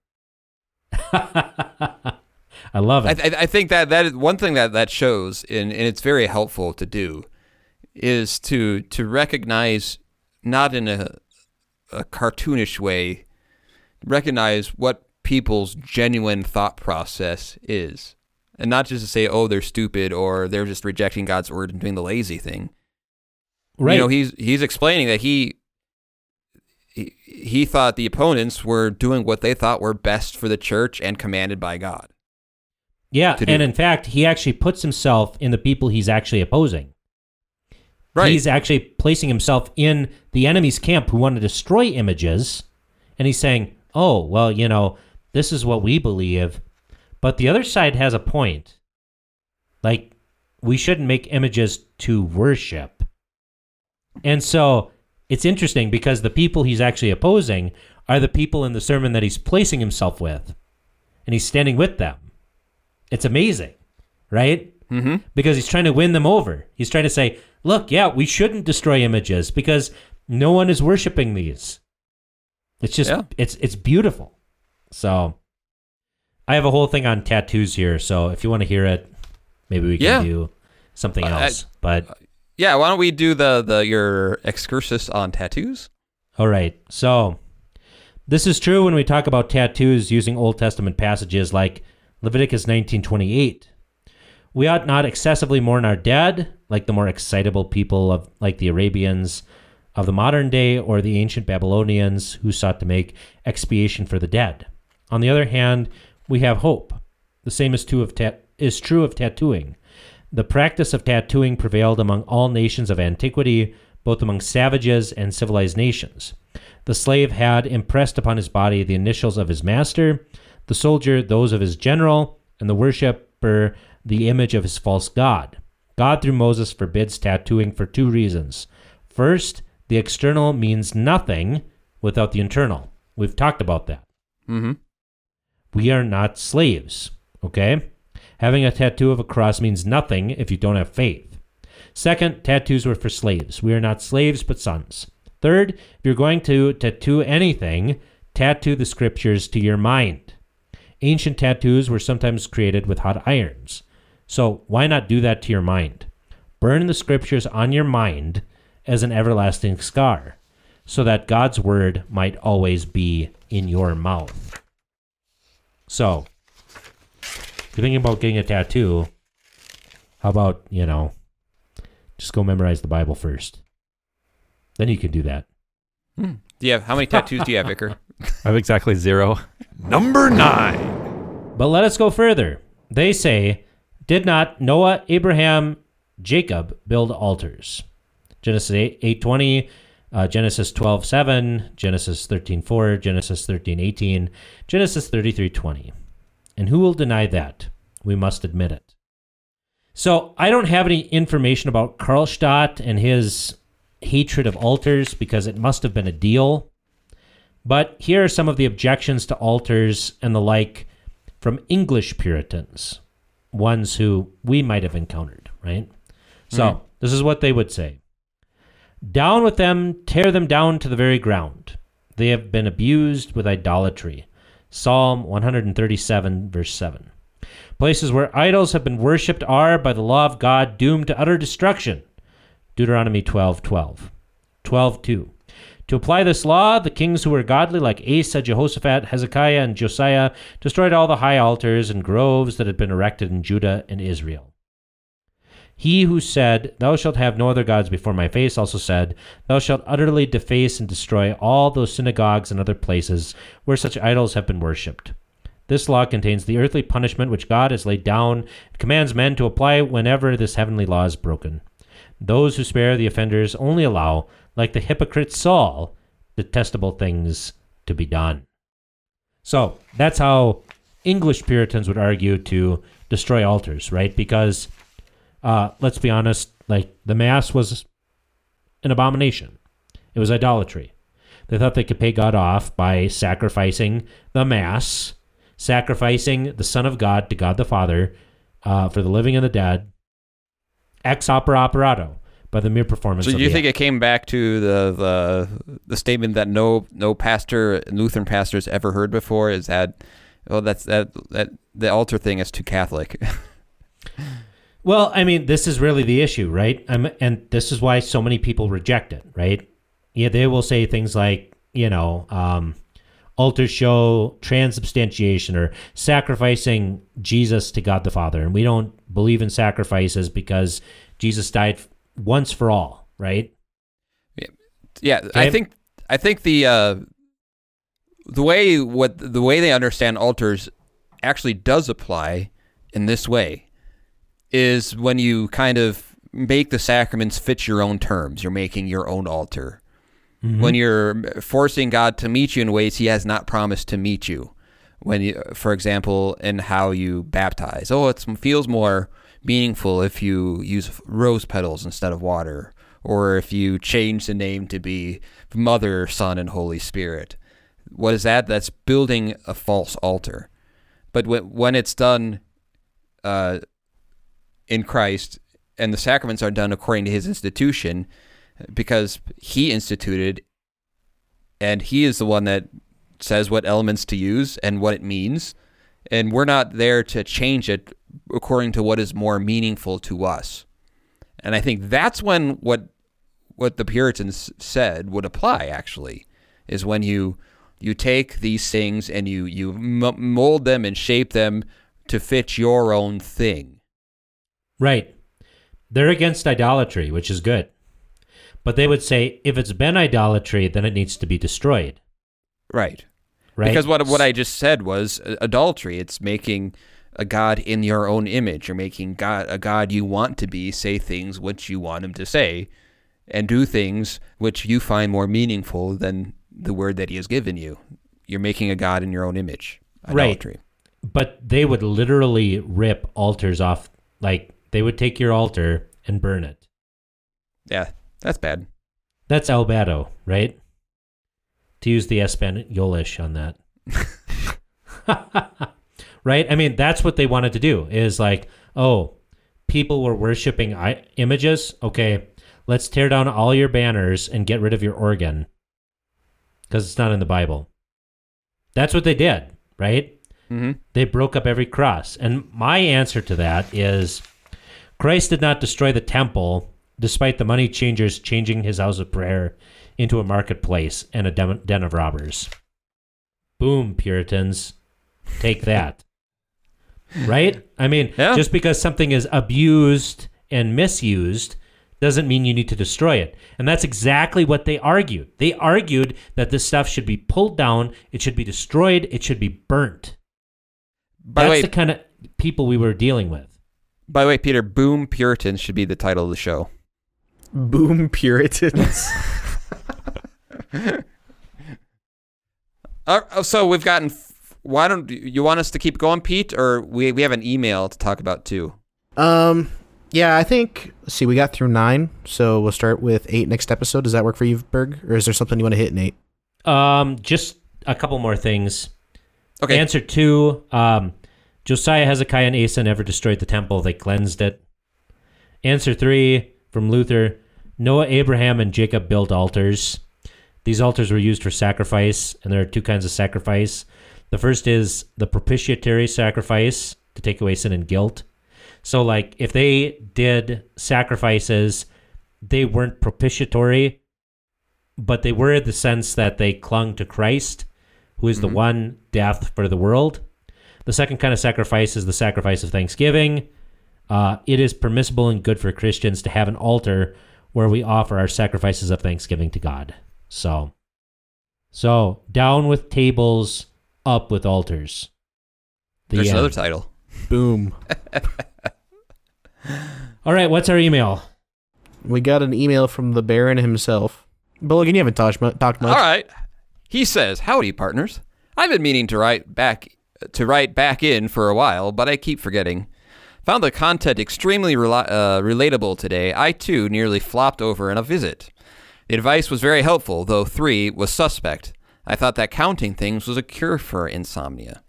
[laughs] I love it. I, I think that that is one thing that that shows, and, and it's very helpful to do, is to to recognize not in a a cartoonish way, recognize what people's genuine thought process is. And not just to say, oh, they're stupid or they're just rejecting God's word and doing the lazy thing. Right. You know, he's he's explaining that he he, he thought the opponents were doing what they thought were best for the church and commanded by God. yeah, and in fact, he actually puts himself in the people he's actually opposing. Right. He's actually placing himself in the enemy's camp who want to destroy images, and he's saying, "Oh, well, you know, this is what we believe, but the other side has a point. Like, we shouldn't make images to worship." And so it's interesting because the people he's actually opposing are the people in the sermon that he's placing himself with, and he's standing with them. It's amazing, right? mm-hmm. because he's trying to win them over. He's trying to say, look, yeah, we shouldn't destroy images because no one is worshiping these. It's just Yeah. it's it's beautiful. So I have a whole thing on tattoos here, so if you want to hear it, maybe we can Yeah. do something uh, I- else. but uh, Yeah, why don't we do the the your excursus on tattoos? All right. So this is true when we talk about tattoos using Old Testament passages like Leviticus 19:28. We ought not excessively mourn our dead, like the more excitable people of like the Arabians of the modern day or the ancient Babylonians who sought to make expiation for the dead. On the other hand, we have hope. The same is true of ta- is true of tattooing. The practice of tattooing prevailed among all nations of antiquity, both among savages and civilized nations. The slave had impressed upon his body the initials of his master, the soldier those of his general, and the worshipper the image of his false god. God, through Moses, forbids tattooing for two reasons. First, the external means nothing without the internal. We've talked about that. Mm-hmm. We are not slaves, okay? Having a tattoo of a cross means nothing if you don't have faith. Second, tattoos were for slaves. We are not slaves, but sons. Third, if you're going to tattoo anything, tattoo the scriptures to your mind. Ancient tattoos were sometimes created with hot irons. So why not do that to your mind? Burn the scriptures on your mind as an everlasting scar, so that God's word might always be in your mouth. So, if you're thinking about getting a tattoo, how about, you know, just go memorize the Bible first. Then you can do that. Hmm. Do you have how many tattoos do you have, Vicar? [laughs] I have exactly zero. Number nine. But let us go further. They say, Did not Noah, Abraham, Jacob build altars? Genesis 8, 820, uh, Genesis 12, 7, Genesis 13, 4, Genesis 13, 18, Genesis 33, 20. And who will deny that? We must admit it. So I don't have any information about Karlstadt and his hatred of altars because it must have been a deal. But here are some of the objections to altars and the like from English Puritans, ones who we might have encountered, right? So, this is what they would say Down with them, tear them down to the very ground. They have been abused with idolatry. Psalm 137, verse 7. Places where idols have been worshipped are, by the law of God, doomed to utter destruction. Deuteronomy 12, 12. 12, 2. To apply this law, the kings who were godly, like Asa, Jehoshaphat, Hezekiah, and Josiah, destroyed all the high altars and groves that had been erected in Judah and Israel. He who said, Thou shalt have no other gods before my face, also said, Thou shalt utterly deface and destroy all those synagogues and other places where such idols have been worshipped. This law contains the earthly punishment which God has laid down and commands men to apply whenever this heavenly law is broken. Those who spare the offenders only allow, like the hypocrite Saul, detestable things to be done. So that's how English Puritans would argue to destroy altars, right? Because uh, let's be honest, like the Mass was an abomination, it was idolatry. They thought they could pay God off by sacrificing the Mass, sacrificing the Son of God to God the Father uh, for the living and the dead, ex opere operato, by the mere performance So of you think act. it came back to the the the statement that no no pastor Lutheran pastors ever heard before is that well that's that that the altar thing is too Catholic. [laughs] Well, I mean, this is really the issue, right? Um, and this is why so many people reject it, right? Yeah, they will say things like, you know, um, altars show transubstantiation or sacrificing Jesus to God the Father. And we don't believe in sacrifices because Jesus died once for all, right? Yeah, I Okay. think I think the uh, the way what the way they understand altars actually does apply in this way is when you kind of make the sacraments fit your own terms. You're making your own altar. When you're forcing God to meet you in ways He has not promised to meet you. When you, for example, in how you baptize, oh, it feels more meaningful if you use rose petals instead of water, or if you change the name to be Mother, Son, and Holy Spirit. What is that? That's building a false altar. But when when it's done uh, in Christ and the sacraments are done according to His institution, because He instituted, and He is the one that says what elements to use and what it means, and we're not there to change it according to what is more meaningful to us. And I think that's when what what the Puritans said would apply. Actually, is when you you take these things and you you mold them and shape them to fit your own thing. Right. They're against idolatry, which is good. But they would say if it's been idolatry, then it needs to be destroyed. Right. Right. Because what what I just said was uh, adultery. It's making a god in your own image. You're making God a god you want to be say things which you want him to say, and do things which you find more meaningful than the word that he has given you. You're making a god in your own image. Right. But they would literally rip altars off. Like they would take your altar and burn it. Yeah, that's bad. That's Albato, right? To use the Espanolish on that. [laughs] right? I mean, that's what they wanted to do is like, oh, people were worshiping I- images. Okay, let's tear down all your banners and get rid of your organ because it's not in the Bible. That's what they did, right? hmm They broke up every cross. And my answer to that is Christ did not destroy the temple despite the money changers changing his house of prayer into a marketplace and a den of robbers. Boom, Puritans. Take that. right? I mean, Yeah. just because something is abused and misused doesn't mean you need to destroy it. And that's exactly what they argued. They argued that this stuff should be pulled down, it should be destroyed, it should be burnt. By the That's way, the kind of people we were dealing with. By the way, Peter, Boom Puritans should be the title of the show. Boom Puritans. [laughs] Uh, so we've gotten. Why don't you want us to keep going, Pete, or we we have an email to talk about too? um, yeah, I think. Let's see, we got through nine, so we'll start with eight next episode. Does that work for you, Berg, or is there something you want to hit, Nate? Um, just a couple more things. Okay. Answer two: um, Josiah, Hezekiah, and Asa never destroyed the temple; they cleansed it. Answer three from Luther: Noah, Abraham, and Jacob built altars. These altars were used for sacrifice, and there are two kinds of sacrifice. The first is the propitiatory sacrifice to take away sin and guilt. So, like, if they did sacrifices, they weren't propitiatory, but they were in the sense that they clung to Christ, who is the mm-hmm. one death for the world. The second kind of sacrifice is the sacrifice of thanksgiving. Uh, it is permissible and good for Christians to have an altar where we offer our sacrifices of thanksgiving to God. So, so down with tables, up with altars. The There's end. another title. Boom. [laughs] All right, what's our email? We got an email from the Baron himself. Billigan, you haven't. Talked much. All right. He says, "Howdy, partners. I've been meaning to write back to write back in for a while, but I keep forgetting. Found the content extremely rela- uh, relatable today. I too nearly flopped over in a visit. The advice was very helpful, though three was suspect. I thought that counting things was a cure for insomnia.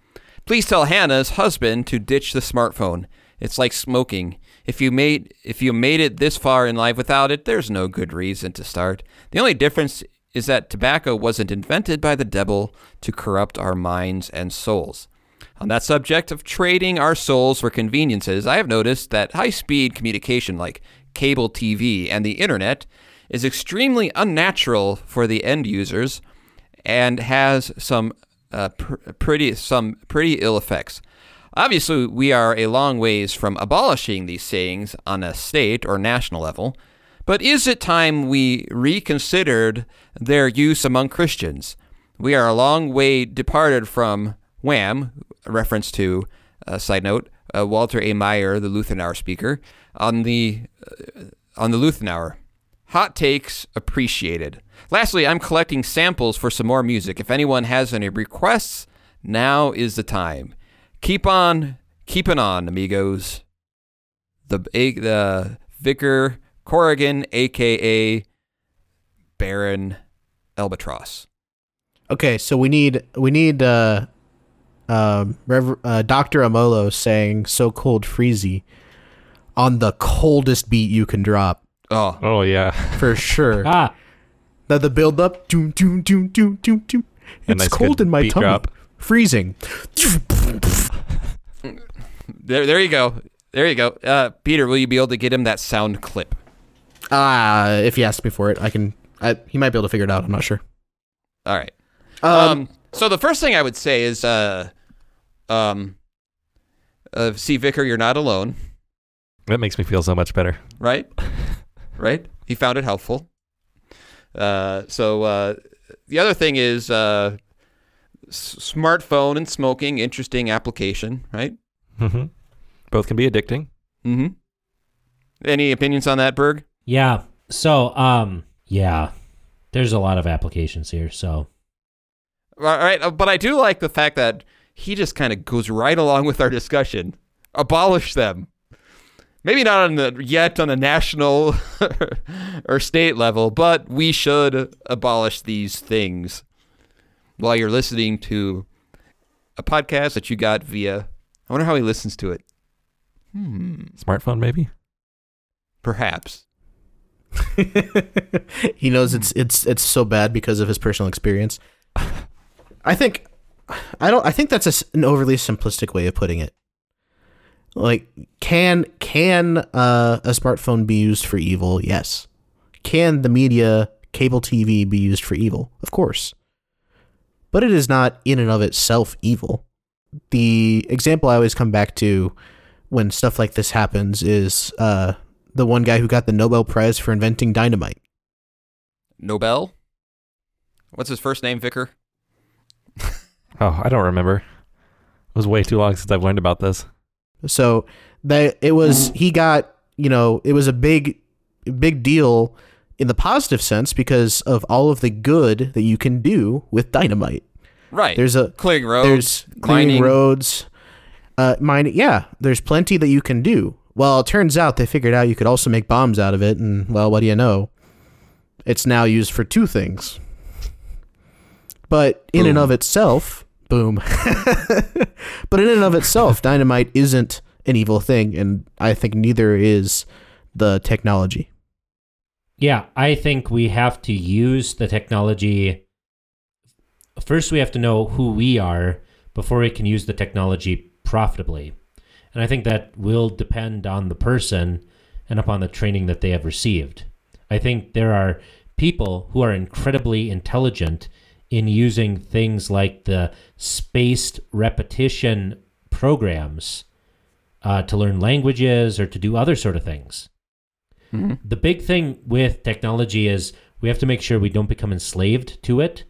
Please tell Hannah's husband to ditch the smartphone. It's like smoking. If you made if you made it this far in life without it, there's no good reason to start. The only difference is that tobacco wasn't invented by the devil to corrupt our minds and souls. On that subject of trading our souls for conveniences, I have noticed that high speed communication like cable TV and the internet is extremely unnatural for the end users and has some uh, pr- pretty some pretty ill effects. Obviously, we are a long ways from abolishing these sayings on a state or national level, but is it time we reconsidered their use among Christians? We are a long way departed from Wham, a reference to, uh, side note, uh, Walter A. Maier, the Lutheran Hour speaker, on the uh, on the Lutheran Hour. Hot takes appreciated. Lastly, I'm collecting samples for some more music. If anyone has any requests, now is the time. Keep on keeping on, amigos. The the Vicar Corrigan, aka Baron Albatross. Okay, so we need we need uh, um, Rever- uh, Doctor Amolo saying "so cold, freezy" on the coldest beat you can drop Oh, Oh yeah. [laughs] for sure. Ah, Now the build up, doom doom doom doom doom doom. It's nice cold in my beat tummy, drop. freezing. there, there you go. There you go. Uh, Peter, will you be able to get him that sound clip? Ah, if he asks me for it, I can. I, he might be able to figure it out. I'm not sure. All right. Um, Um, so the first thing I would say is, uh, um, uh, see, Vicar, you're not alone, That makes me feel so much better. right? [laughs] right? He found it helpful. Uh, so uh, the other thing is uh, s- smartphone and smoking, interesting application, right? hmm Both can be addicting. Mm-hmm. Any opinions on that, Berg? yeah. So, um, yeah, there's a lot of applications here. So, All right, uh, but I do like the fact that he just kind of goes right along with our discussion. Abolish them. Maybe not on the yet on a national [laughs] or state level, but we should abolish these things while you're listening to a podcast that you got via. I wonder how he listens to it. Hmm. Smartphone, maybe. Perhaps. [laughs] he knows it's it's it's so bad because of his personal experience. [laughs] I think I don't I think that's a an overly simplistic way of putting it. Like can can uh, a smartphone be used for evil? Yes. Can the media cable TV be used for evil? Of course. But it is not in and of itself evil. The example I always come back to when stuff like this happens is uh, the one guy who got the Nobel Prize for inventing dynamite. Nobel? What's his first name, Vicar? Oh, I don't remember. It was way too long since I've learned about this. So that it was he got you know it was a big big deal in the positive sense because of all of the good that you can do with dynamite. Right. There's a clearing roads, there's cleaning mining. roads, uh, mining. Yeah, there's plenty that you can do. Well, it turns out they figured out you could also make bombs out of it, and well, what do you know? It's now used for two things. But in and of itself, boom. [laughs] but in and of itself, dynamite isn't an evil thing, and I think neither is the technology. yeah, I think we have to use the technology. First, we have to know who we are before we can use the technology profitably. And I think that will depend on the person and upon the training that they have received. I think there are people who are incredibly intelligent in using things like the spaced repetition programs uh, to learn languages or to do other sort of things. Mhm. The big thing with technology is we have to make sure we don't become enslaved to it.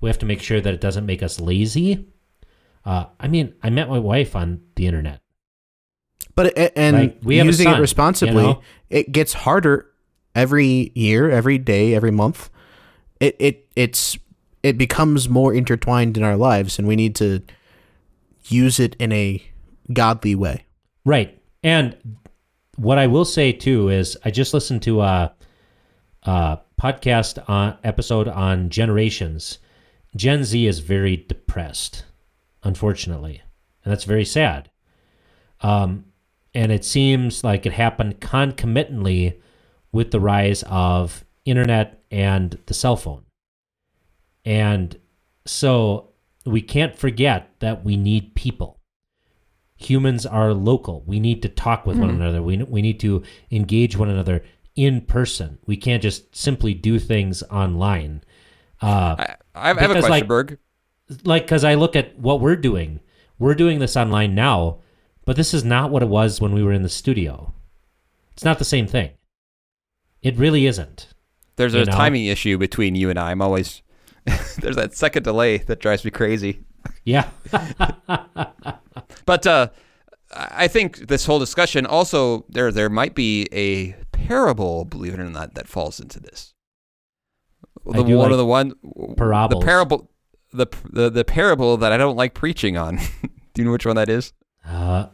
We have to make sure that it doesn't make us lazy. Uh, I mean, I met my wife on the internet. But and Like, we have using son, it responsibly, you know? it gets harder every year, every day, every month. It it it's it becomes more intertwined in our lives, and we need to use it in a godly way. Right. And what I will say too is I just listened to a, a podcast on episode on generations. Gen Z is very depressed, unfortunately, and that's very sad. Um, and it seems like it happened concomitantly with the rise of internet and the cell phone. And so we can't forget that we need people. Humans are local. We need to talk with one another. We we need to engage one another in person. We can't just simply do things online. Uh, I, I have a question, like- Berg. like because I look at what we're doing. We're doing this online now, but this is not what it was when we were in the studio. It's not the same thing. It really isn't. There's a know? timing issue between you and I. I'm always [laughs] there's that second delay that drives me crazy. Yeah. [laughs] But uh, I think this whole discussion also there there might be a parable, believe it or not, that falls into this. The one like of the one parables. the parable the, the the parable that I don't like preaching on. [laughs] do you know which one that is? Uh,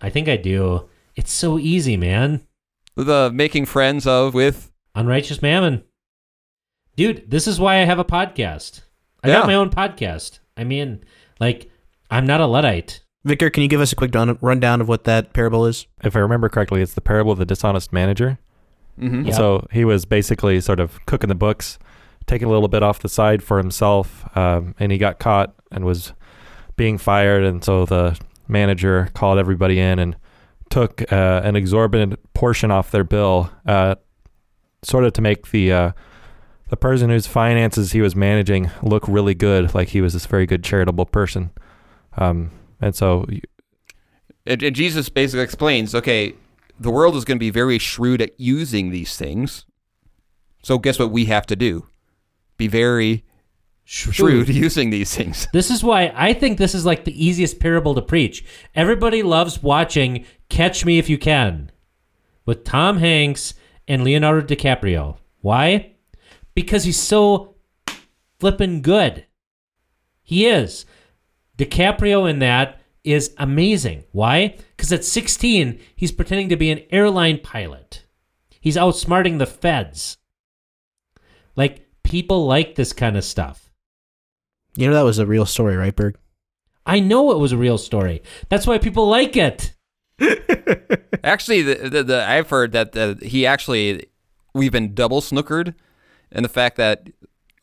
I think I do. It's so easy, man. The making friends of with Unrighteous mammon. Dude, this is why I have a podcast. I Yeah. got my own podcast. I mean, like, I'm not a Luddite. Victor, can you give us a quick dun- rundown of what that parable is? If I remember correctly, it's the parable of the dishonest manager. Mhm. Yeah. So he was basically sort of cooking the books, taking a little bit off the side for himself, um, and he got caught and was being fired. And so the manager called everybody in and took uh, an exorbitant portion off their bill, uh, sort of to make the uh, the person whose finances he was managing look really good, like he was this very good charitable person. Um, and so And, and Jesus basically explains, okay, the world is going to be very shrewd at using these things. So guess what we have to do? Be very shrewd [laughs] using these things. This is why I think this is like the easiest parable to preach. Everybody loves watching Catch Me If You Can with Tom Hanks and Leonardo DiCaprio. Why? Because he's so flippin' good. He is. DiCaprio in that is amazing. Why? Because at 16, he's pretending to be an airline pilot. He's outsmarting the feds. Like, people like this kind of stuff. You know that was a real story, right, Berg? I know it was a real story. That's why people like it. [laughs] Actually, the, the, the, I've heard that the, he actually, we've been double snookered. And the fact that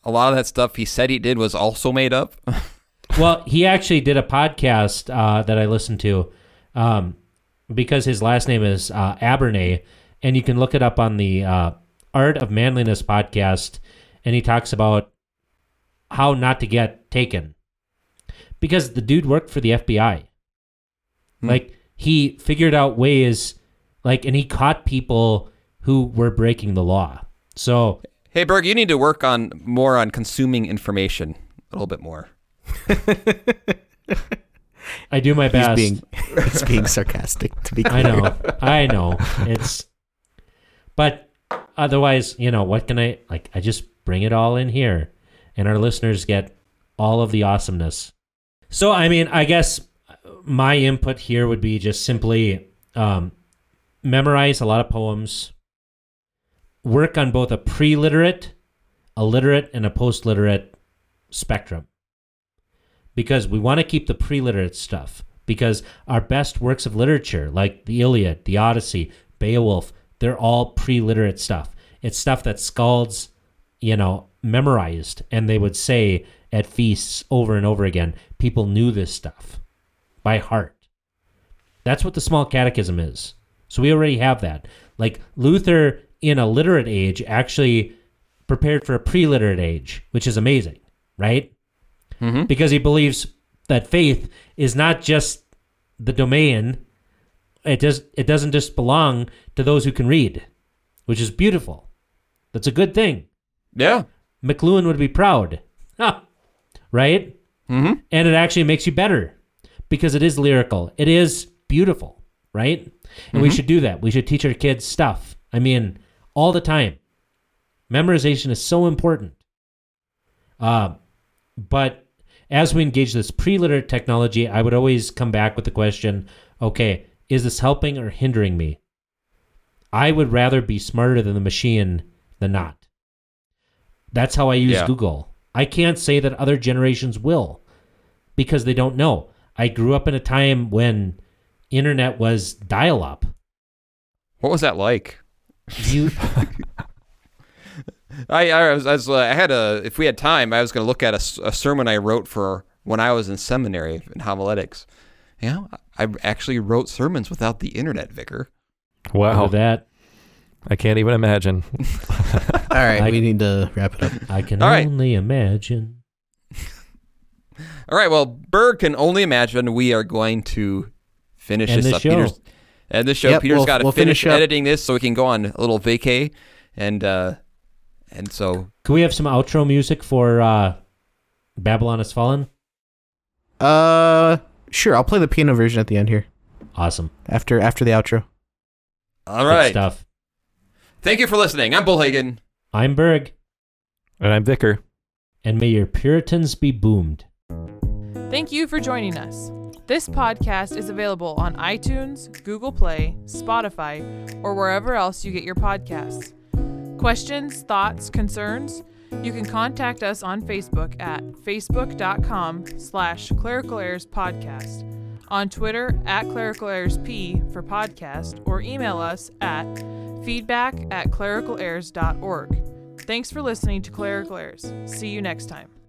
a lot of that stuff he said he did was also made up. [laughs] Well, he actually did a podcast uh, that I listened to um, because his last name is uh, Abagnale, and you can look it up on the uh, Art of Manliness podcast, and he talks about how not to get taken because the dude worked for the FBI. Like he figured out ways, like, and he caught people who were breaking the law. So hey, Berg, you need to work on more on consuming information a little bit more. I do my He's best. being [laughs] he's being sarcastic. To be clear. [laughs] I know. I know. It's but otherwise, you know, what can I like I just bring it all in here and our listeners get all of the awesomeness. So I mean, I guess my input here would be just simply um memorize a lot of poems, work on both a pre-literate, a literate and a post-literate spectrum. Because we want to keep the pre-literate stuff because our best works of literature, like the Iliad, the Odyssey, Beowulf, they're all pre literate stuff. It's stuff that skalds, you know, memorized, and they would say at feasts over and over again. People knew this stuff by heart. That's what the small catechism is. So we already have that. Like Luther in a literate age actually prepared for a pre literate age, which is amazing, right? Mm-hmm. because he believes that faith is not just the domain it does it doesn't just belong to those who can read which is beautiful that's a good thing Yeah. mcluhan would be proud [laughs] Huh. right Mm-hmm. and it actually makes you better because it is lyrical it is beautiful right and we should do that we should teach our kids stuff i mean all the time. Memorization is so important. Uh, but as we engage this pre-literate technology i would always come back with the question okay is this helping or hindering me? I would rather be smarter than the machine than not. That's how i use Yeah. google. I can't say that other generations will because they don't know. I grew up in a time when internet was dial-up. What was that like? You [laughs] I I was, I, was, uh, I had a if we had time I was going to look at a sermon I wrote for when I was in seminary in homiletics. Yeah, I actually wrote sermons without the internet, Vicar. Wow. Under that, I can't even imagine. [laughs] All right, I- we need to wrap it up. I can All right. only imagine. All right, well, Berg can only imagine we are going to finish End this the up. show. Peter's, end this show. Yep, Peter's we'll- got to we'll finish, finish editing this so we can go on a little vacay, and uh, and so Can we have some outro music for uh, Babylon Has Fallen? Uh, sure. I'll play the piano version at the end here Awesome. after after the outro. All right. Good stuff. Thank you for listening. I'm Bullhagen. I'm Berg, And I'm Vicar. and may your Puritans be boomed. Thank you for joining us. This podcast is available on iTunes, Google Play, Spotify, or wherever else you get your podcasts. Questions, thoughts, concerns? You can contact us on Facebook at facebook.com slash clerical podcast, on Twitter at clerical p for podcast, or email us at feedback at clericalerrors.org. Thanks for listening to Clerical Errors. See you next time.